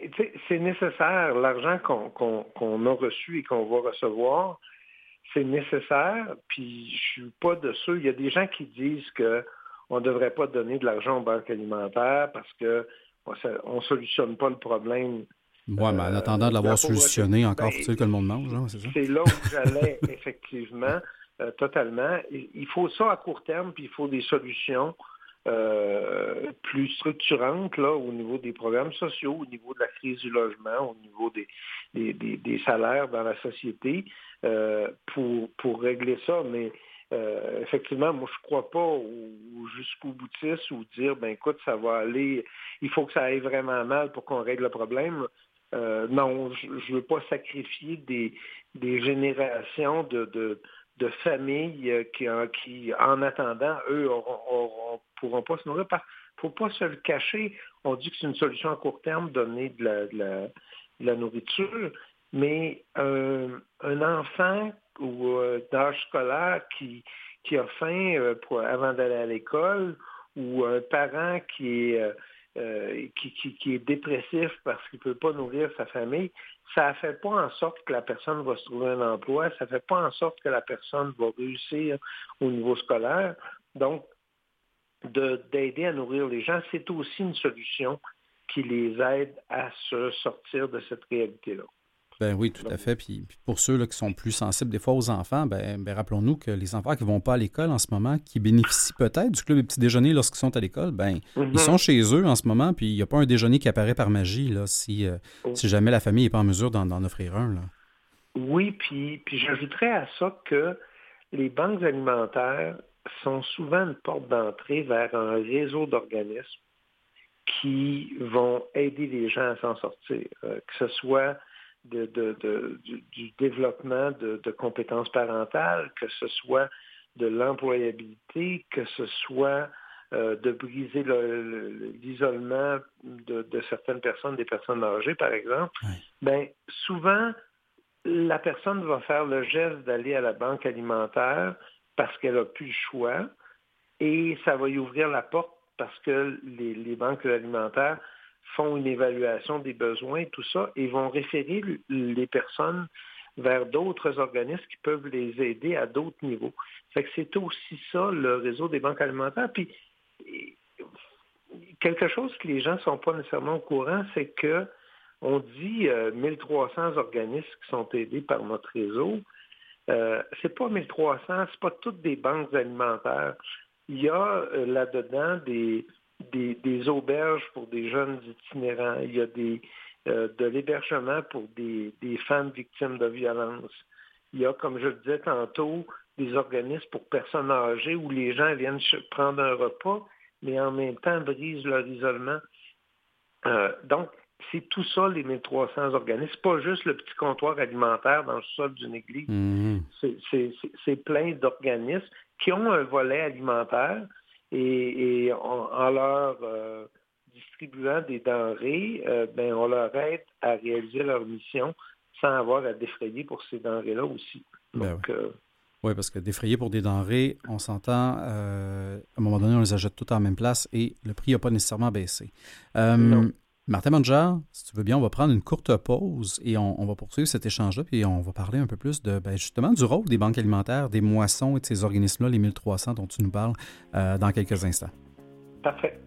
c'est nécessaire. L'argent qu'on a reçu et qu'on va recevoir, c'est nécessaire, puis je suis pas de ceux. Il y a des gens qui disent qu'on ne devrait pas donner de l'argent aux banques alimentaires parce que on ne solutionne pas le problème. Oui, mais en euh, attendant de l'avoir solutionné, encore ben, faut-il que le monde mange, hein, c'est ça? C'est là où j'allais, effectivement, euh, totalement. Il faut ça à court terme, puis il faut des solutions euh, plus structurantes là, au niveau des programmes sociaux, au niveau de la crise du logement, au niveau des, des salaires dans la société. Euh, pour, pour régler ça. Mais euh, effectivement, moi, je ne crois pas au, jusqu'au boutiste ou dire, ben écoute, ça va aller, il faut que ça aille vraiment mal pour qu'on règle le problème. Euh, non, je ne veux pas sacrifier des, des générations de, de, de familles qui, qui, en attendant, eux, ne pourront pas se nourrir. Il ne faut pas se le cacher. On dit que c'est une solution à court terme, donner de la, de la, de la nourriture, mais euh, un enfant ou euh, d'âge scolaire qui, qui a faim euh, pour, avant d'aller à l'école ou un parent qui est qui, est dépressif parce qu'il ne peut pas nourrir sa famille, ça ne fait pas en sorte que la personne va se trouver un emploi, ça ne fait pas en sorte que la personne va réussir au niveau scolaire. Donc, d'aider à nourrir les gens, c'est aussi une solution qui les aide à se sortir de cette réalité-là. Ben oui, tout à fait. Puis, pour ceux là, qui sont plus sensibles des fois aux enfants, ben, ben rappelons-nous que les enfants qui ne vont pas à l'école en ce moment, qui bénéficient peut-être du club des petits déjeuners lorsqu'ils sont à l'école, ben ils mhm. sont chez eux en ce moment, puis il n'y a pas un déjeuner qui apparaît par magie là, si, euh, si jamais la famille n'est pas en mesure d'en offrir un. Là. Oui, puis, puis j'ajouterais à ça que les banques alimentaires sont souvent une porte d'entrée vers un réseau d'organismes qui vont aider les gens à s'en sortir, euh, que ce soit du, développement de, compétences parentales, que ce soit de l'employabilité, que ce soit euh, de briser l'isolement de, certaines personnes, des personnes âgées, par exemple, ben, souvent, la personne va faire le geste d'aller à la banque alimentaire parce qu'elle n'a plus le choix et ça va y ouvrir la porte parce que les banques alimentaires font une évaluation des besoins, tout ça, et vont référer les personnes vers d'autres organismes qui peuvent les aider à d'autres niveaux. C'est aussi ça, le réseau des banques alimentaires. Puis, quelque chose que les gens ne sont pas nécessairement au courant, c'est que on dit 1300 euh, organismes qui sont aidés par notre réseau. Euh, c'est pas 1300, c'est pas toutes des banques alimentaires. Il y a euh, là-dedans des, des, auberges pour des jeunes itinérants, il y a des, euh, de l'hébergement pour des, femmes victimes de violence. Il y a, comme je le disais tantôt, des organismes pour personnes âgées où les gens viennent prendre un repas, mais en même temps brisent leur isolement. Euh, donc, c'est tout ça, les 1300 organismes. C'est pas juste le petit comptoir alimentaire dans le sol d'une église. Mm-hmm. C'est plein d'organismes qui ont un volet alimentaire, et, en, leur euh, distribuant des denrées, euh, ben, on leur aide à réaliser leur mission sans avoir à défrayer pour ces denrées-là aussi. Ben Donc, euh, oui. parce que défrayer pour des denrées, on s'entend, à un moment donné, on les achète toutes en même place et le prix n'a pas nécessairement baissé. Martin Manger, si tu veux bien, on va prendre une courte pause et on, va poursuivre cet échange-là, puis on va parler un peu plus de ben, justement du rôle des banques alimentaires, des moissons et de ces organismes-là, les 1300 dont tu nous parles, euh, dans quelques instants. Parfait.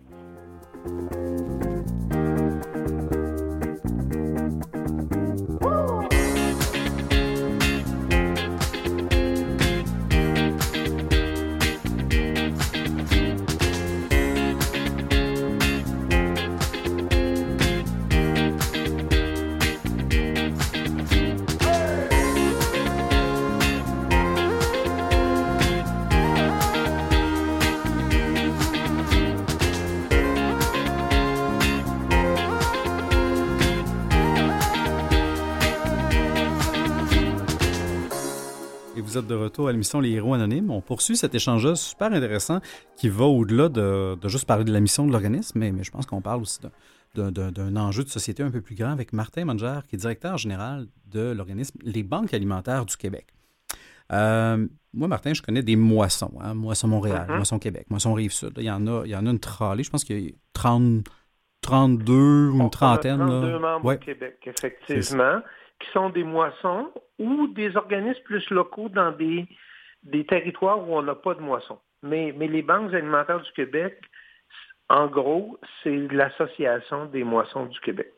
De retour à l'émission Les Héros Anonymes. On poursuit cet échange super intéressant qui va au-delà de, juste parler de la mission de l'organisme, mais, je pense qu'on parle aussi d'un enjeu de société un peu plus grand avec Martin Manger, qui est directeur général de l'organisme Les Banques alimentaires du Québec. Euh, moi, Martin, je connais des moissons. Hein, Moisson Montréal, mm-hmm. Moisson Québec, Moisson Rive-Sud. Il y, en a, il y en a une tralée. Je pense qu'il y a 30, 32 ou une trentaine. 32 membres au Québec, effectivement qui sont des moissons ou des organismes plus locaux dans des, des territoires où on n'a pas de moissons. Mais, mais les banques alimentaires du Québec, en gros, c'est l'Association des moissons du Québec.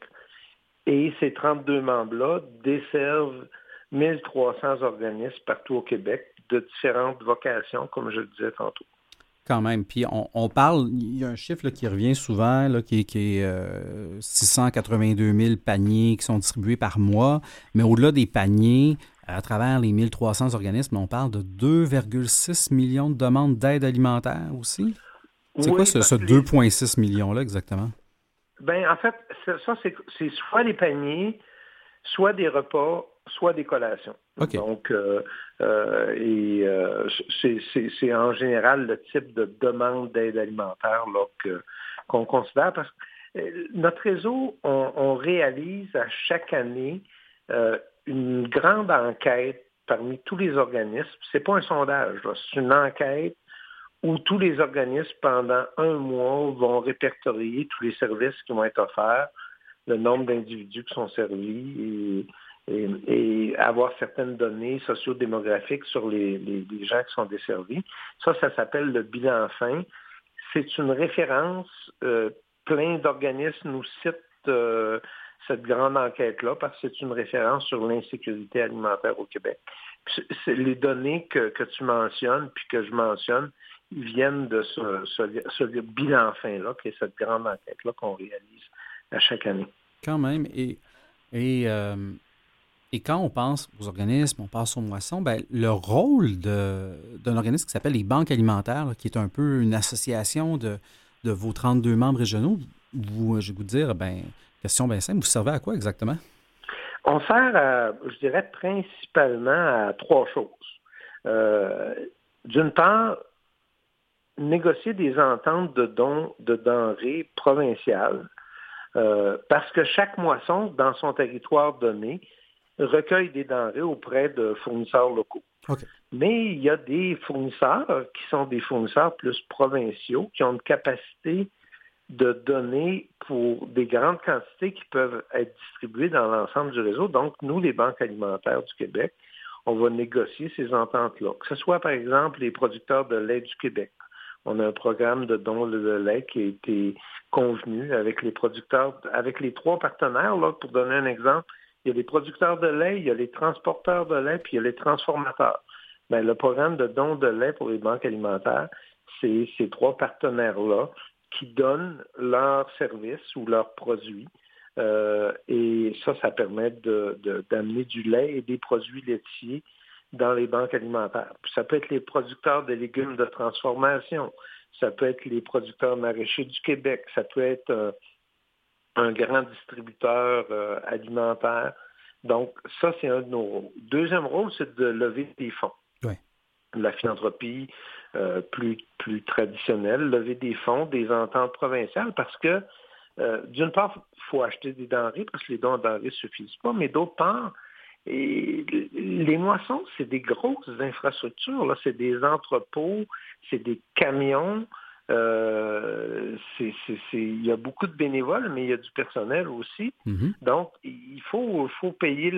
Et ces 32 membres-là desservent 1300 organismes partout au Québec de différentes vocations, comme je le disais tantôt quand même. Puis on, parle, il y a un chiffre qui revient souvent, là, qui, est 682 euh, 000 paniers qui sont distribués par mois. Mais au-delà des paniers, à travers les 1300 organismes, on parle de 2,6 millions de demandes d'aide alimentaire aussi. C'est quoi ce, 2,6 millions-là exactement? Ben, en fait, ça, c'est soit les paniers, soit des repas, soit des collations. Donc, euh, euh, et euh, c'est en général le type de demande d'aide alimentaire qu'on considère parce que notre réseau, on, réalise à chaque année une grande enquête parmi tous les organismes. C'est pas un sondage, c'est une enquête où tous les organismes, pendant un mois, vont répertorier tous les services qui vont être offerts, le nombre d'individus qui sont servis et, avoir certaines données sociodémographiques sur les, gens qui sont desservis. Ça, ça s'appelle le bilan fin. C'est une référence. Euh, plein d'organismes nous citent euh, cette grande enquête-là parce que c'est une référence sur l'insécurité alimentaire au Québec. les données que, que, tu mentionnes, puis que je mentionne, viennent de ce, bilan fin-là, qui est cette grande enquête-là qu'on réalise à chaque année. Quand même. Et, et, euh, et quand on pense aux organismes, on pense aux moissons, ben, le rôle d'un organisme qui s'appelle les banques alimentaires, qui est un peu une association de, vos 32 membres régionaux, vous, je vais vous dire, ben, question bien simple, vous servez à quoi exactement? On sert, je dirais, principalement à trois choses. Euh, d'une part, négocier des ententes de dons de denrées provinciales, euh, parce que chaque moisson, dans son territoire donné, recueille des denrées auprès de fournisseurs locaux. Mais il y a des fournisseurs qui sont des fournisseurs plus provinciaux, qui ont une capacité de donner pour des grandes quantités qui peuvent être distribuées dans l'ensemble du réseau. Donc, nous, les banques alimentaires du Québec, on va négocier ces ententes-là. Que ce soit, par exemple, les producteurs de lait du Québec, on a un programme de dons de lait qui a été convenu avec les producteurs, avec les trois partenaires. Là, pour donner un exemple, il y a les producteurs de lait, il y a les transporteurs de lait, puis il y a les transformateurs. Bien, le programme de dons de lait pour les banques alimentaires, c'est ces trois partenaires-là qui donnent leurs services ou leurs produits. Euh, et ça, ça permet d'amener du lait et des produits laitiers dans les banques alimentaires. ça peut être les producteurs de légumes de transformation, ça peut être les producteurs maraîchers du Québec, ça peut être euh, un grand distributeur euh, alimentaire. Donc, ça, c'est un de nos rôles. Deuxième rôle, c'est de lever des fonds. La philanthropie euh, plus, plus traditionnelle, lever des fonds, des ententes provinciales, parce que, d'une part, il faut acheter des denrées, parce que les dons de denrées ne suffisent pas, mais d'autre part, et les moissons, c'est des grosses infrastructures. Là, c'est des entrepôts, c'est des camions. Euh, il y a beaucoup de bénévoles, mais il y a du personnel aussi. Mm-hmm. Donc, il faut, faut payer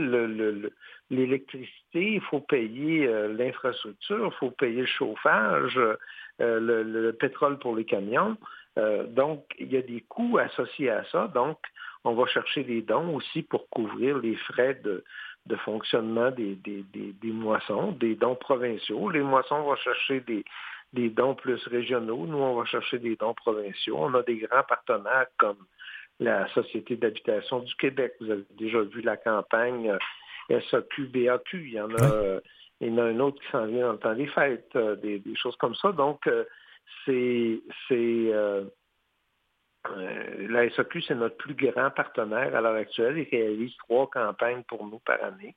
l'électricité, il faut payer euh, l'infrastructure, il faut payer le chauffage, euh, le, pétrole pour les camions. donc, il y a des coûts associés à ça. Donc, on va chercher des dons aussi pour couvrir les frais de, de fonctionnement des, des, moissons, des dons provinciaux. Les moissons vont chercher des, des dons plus régionaux. Nous, on va chercher des dons provinciaux. On a des grands partenaires comme la Société d'habitation du Québec. Vous avez déjà vu la campagne euh, SAQ, BAQ. Il y en a, euh, il y en a un autre qui s'en vient dans le temps des fêtes, euh, des, choses comme ça. Donc, c'est euh, la SAQ, c'est notre plus grand partenaire à l'heure actuelle. Il réalise trois campagnes pour nous par année.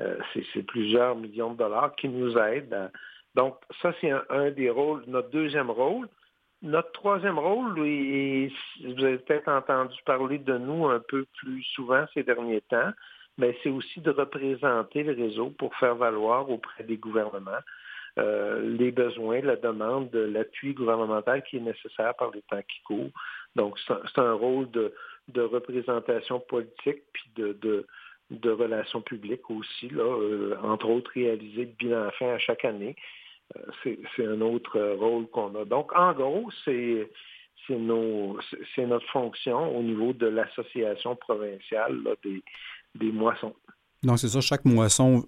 Euh, c'est plusieurs millions de dollars qui nous aident. Donc, ça, c'est un, des rôles, notre deuxième rôle. Notre troisième rôle, et vous avez peut-être entendu parler de nous un peu plus souvent ces derniers temps, mais c'est aussi de représenter le réseau pour faire valoir auprès des gouvernements euh, les besoins, la demande, l'appui gouvernemental qui est nécessaire par les temps qui courent. Donc, c'est un rôle de, représentation politique puis de, de, relations publiques aussi, là, euh, entre autres réaliser le bilan fin à chaque année. Euh, c'est un autre rôle qu'on a. Donc, en gros, c'est notre fonction au niveau de l'association provinciale des, des moissons. Donc, c'est ça, chaque moisson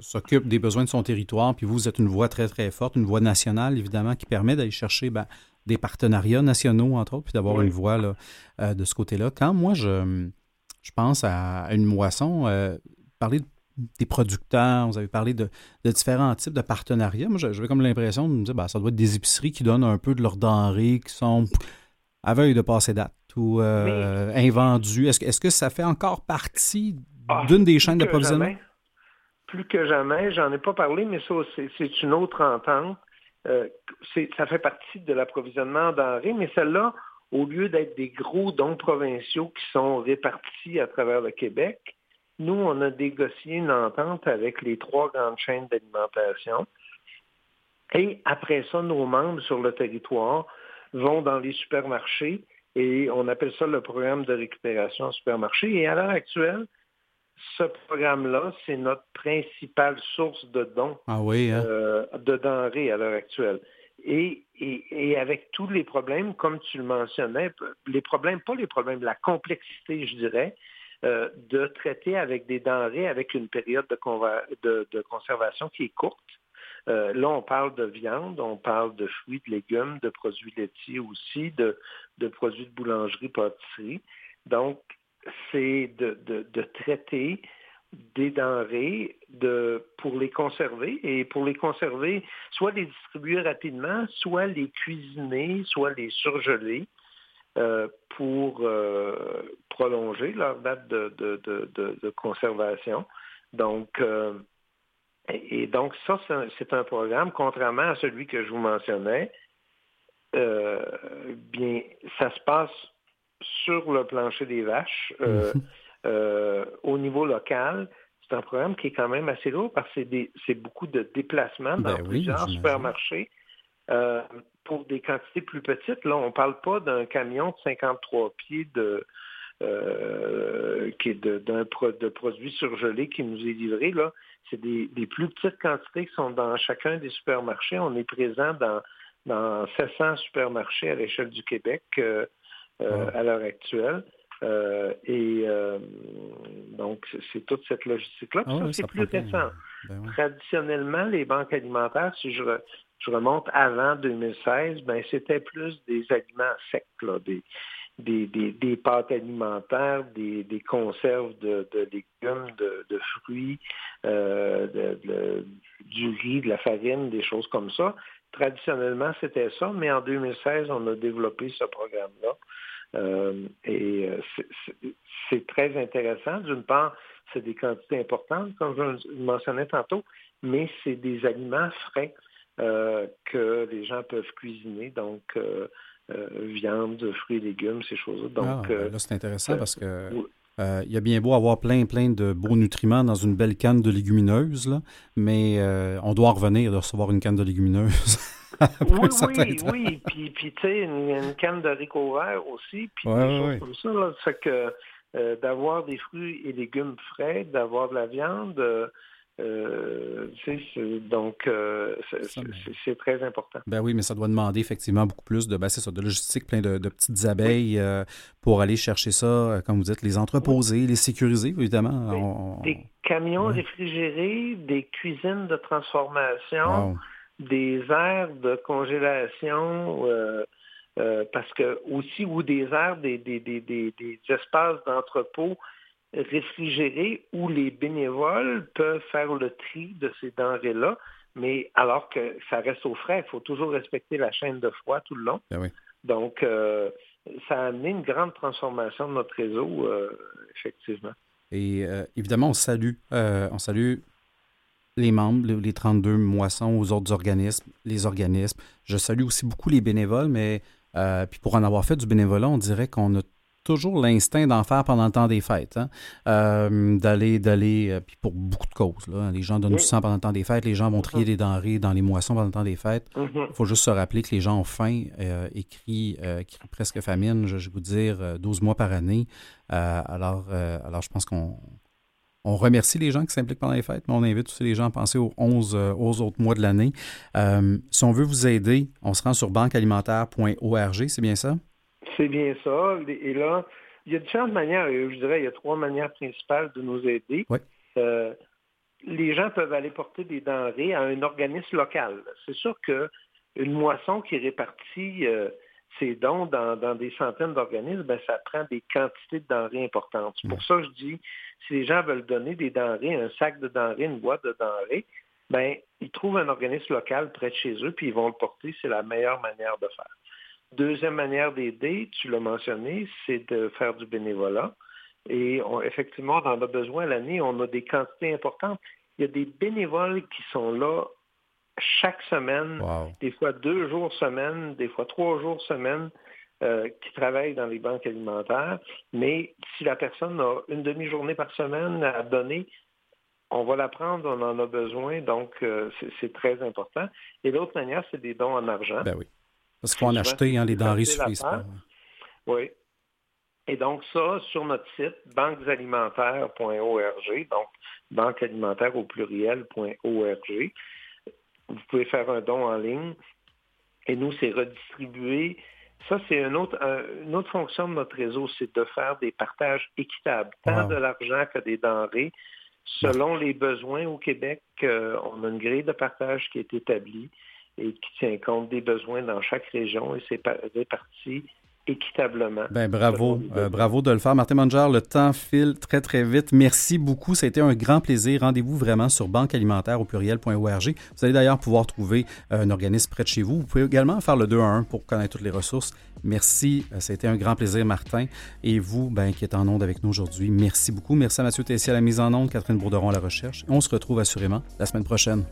s'occupe des besoins de son territoire, puis vous êtes une voix très, très forte, une voix nationale, évidemment, qui permet d'aller chercher ben, des partenariats nationaux, entre autres, puis d'avoir une voix là, euh, de ce côté-là. Quand moi, je, je pense à une moisson, euh, parler des producteurs, vous avez parlé de, différents types de partenariats. Moi, j'avais comme l'impression de me dire, ben, ça doit être des épiceries qui donnent un peu de leurs denrées, qui sont à veille de passer date ou euh, invendues. Est-ce, est-ce que ça fait encore partie ah, d'une des chaînes d'approvisionnement? plus que jamais, j'en ai pas parlé, mais ça, c'est une autre entente. Euh, ça fait partie de l'approvisionnement en denrées, mais celle-là, au lieu d'être des gros dons provinciaux qui sont répartis à travers le Québec, nous, on a négocié une entente avec les trois grandes chaînes d'alimentation Et après ça, nos membres sur le territoire vont dans les supermarchés et on appelle ça le programme de récupération supermarché. Et à l'heure actuelle, ce programme-là, c'est notre principale source de dons ah oui, hein? euh, de denrées à l'heure actuelle. Et, et, avec tous les problèmes, comme tu le mentionnais, les problèmes, pas les problèmes, la complexité, je dirais, euh, de traiter avec des denrées avec une période de, de, conservation qui est courte. Euh, là, on parle de viande, on parle de fruits, de légumes, de produits laitiers aussi, de, produits de boulangerie, pâtisserie. Donc, c'est de, traiter des denrées de, pour les conserver et pour les conserver, soit les distribuer rapidement, soit les cuisiner, soit les surgeler euh, pour euh, prolonger leur date de, de, conservation. Donc, euh, et, donc ça, c'est un, programme, contrairement à celui que je vous mentionnais, bien, ça se passe sur le plancher des vaches mhm. au niveau local. C'est un programme qui est quand même assez lourd parce que c'est beaucoup de déplacements dans ben plusieurs supermarchés. Euh, pour des quantités plus petites, là, on ne parle pas d'un camion de 53 pieds de, euh, qui est d'un de, produits surgelés qui nous est livré. Là. C'est des, plus petites quantités qui sont dans chacun des supermarchés. On est présent dans, dans 700 supermarchés à l'échelle du Québec euh, à l'heure actuelle. et donc, c'est toute cette logistique-là. Ah c'est plus récent. Ben Traditionnellement, les banques alimentaires, si je, je remonte avant 2016, ben, c'était plus des aliments secs, des, des, pâtes alimentaires, des, conserves de, légumes, de, fruits, euh, du riz, de la farine, des choses comme ça. Traditionnellement, c'était ça, mais en 2016, on a développé ce programme-là. Euh, et euh, c'est très intéressant. D'une part, c'est des quantités importantes, comme je le mentionnais tantôt, mais c'est des aliments frais. Euh, que les gens peuvent cuisiner, donc euh, euh, viande, fruits légumes, ces choses-là. Donc, ah, là, c'est intéressant parce que il y a bien beau avoir plein, plein de beaux nutriments dans une belle canne de légumineuses, là, mais on doit revenir de recevoir une canne de légumineuses. oui, oui, oui. Puis, puis tu sais, une, canne de haricots verts aussi, puis des choses comme ça. Là, que d'avoir des fruits et légumes frais, d'avoir de la viande, euh, donc, euh, c'est très important. Ben oui, mais ça doit demander effectivement beaucoup plus de, ben ça, de logistique, plein de, petites abeilles euh, pour aller chercher ça, comme vous dites, les entreposer, les sécuriser, évidemment. Des, camions réfrigérés, des cuisines de transformation, des aires de congélation. parce que aussi, ou des aires, des, des, des, des espaces d'entrepôt réfrigérés où les bénévoles peuvent faire le tri de ces denrées-là, mais alors que ça reste au frais, il faut toujours respecter la chaîne de froid tout le long. Ben Donc, euh, ça a amené une grande transformation de notre réseau, euh, effectivement. Et euh, évidemment, on salue, on salue les membres, les 32 moissons aux autres organismes, les organismes. Je salue aussi beaucoup les bénévoles, mais puis pour en avoir fait du bénévolat, on dirait qu'on a toujours l'instinct d'en faire pendant le temps des fêtes. Hein. Euh, d'aller, d'aller, euh, puis pour beaucoup de causes. Là. Les gens donnent du sang pendant le temps des fêtes, les gens vont trier des denrées dans les moissons pendant le temps des fêtes. Il mm-hmm. faut juste se rappeler que les gens ont faim euh, et crient, presque famine, je, vais vous dire, 12 mois par année. alors, alors, je pense qu'on on remercie les gens qui s'impliquent pendant les fêtes, mais on invite aussi les gens à penser aux 11, aux autres mois de l'année. si on veut vous aider, on se rend sur banquealimentaire.org, c'est bien ça? C'est bien ça. Et là, il y a différentes manières. Je dirais il y a trois manières principales de nous aider. Euh, les gens peuvent aller porter des denrées à un organisme local. C'est sûr qu'une moisson qui répartit euh, ses dons dans, des centaines d'organismes, ben, ça prend des quantités de denrées importantes. C'est pour mm. ça que je dis, si les gens veulent donner des denrées, un sac de denrées, une boîte de denrées, ben, ils trouvent un organisme local près de chez eux, puis ils vont le porter. C'est la meilleure manière de faire. Deuxième manière d'aider, tu l'as mentionné, c'est de faire du bénévolat. Et effectivement, on en a besoin l'année. On a des quantités importantes. Il y a des bénévoles qui sont là chaque semaine, des fois deux jours semaine, des fois trois jours semaine, euh, qui travaillent dans les banques alimentaires. Mais si la personne a une demi-journée par semaine à donner, on va la prendre, on en a besoin, donc euh, c'est très important. Et l'autre manière, c'est des dons en argent. Ben oui. Parce faut en acheter, hein, les denrées pas. Oui. Et donc ça, sur notre site, banquesalimentaires.org, donc banquealimentaire au pluriel.org, vous pouvez faire un don en ligne. Et nous, c'est redistribué. Ça, c'est une autre, une autre fonction de notre réseau, c'est de faire des partages équitables, tant de l'argent que des denrées. Selon les besoins au Québec, euh, on a une grille de partage qui est établie et qui tient compte des besoins dans chaque région et c'est réparti équitablement. Ben, bravo, euh, bravo de le faire. Martin Manger, le temps file très, très vite. Merci beaucoup. Ça a été un grand plaisir. Rendez-vous vraiment sur banquealimentaire au pluriel.org. Vous allez d'ailleurs pouvoir trouver euh, un organisme près de chez vous. Vous pouvez également faire le 2 à 1 pour connaître toutes les ressources. Merci. Euh, ça a été un grand plaisir, Martin. Et vous, ben, qui êtes en onde avec nous aujourd'hui, merci beaucoup. Merci à Mathieu Tessier à la mise en onde, Catherine Bourderon à la recherche. on se retrouve assurément la semaine prochaine.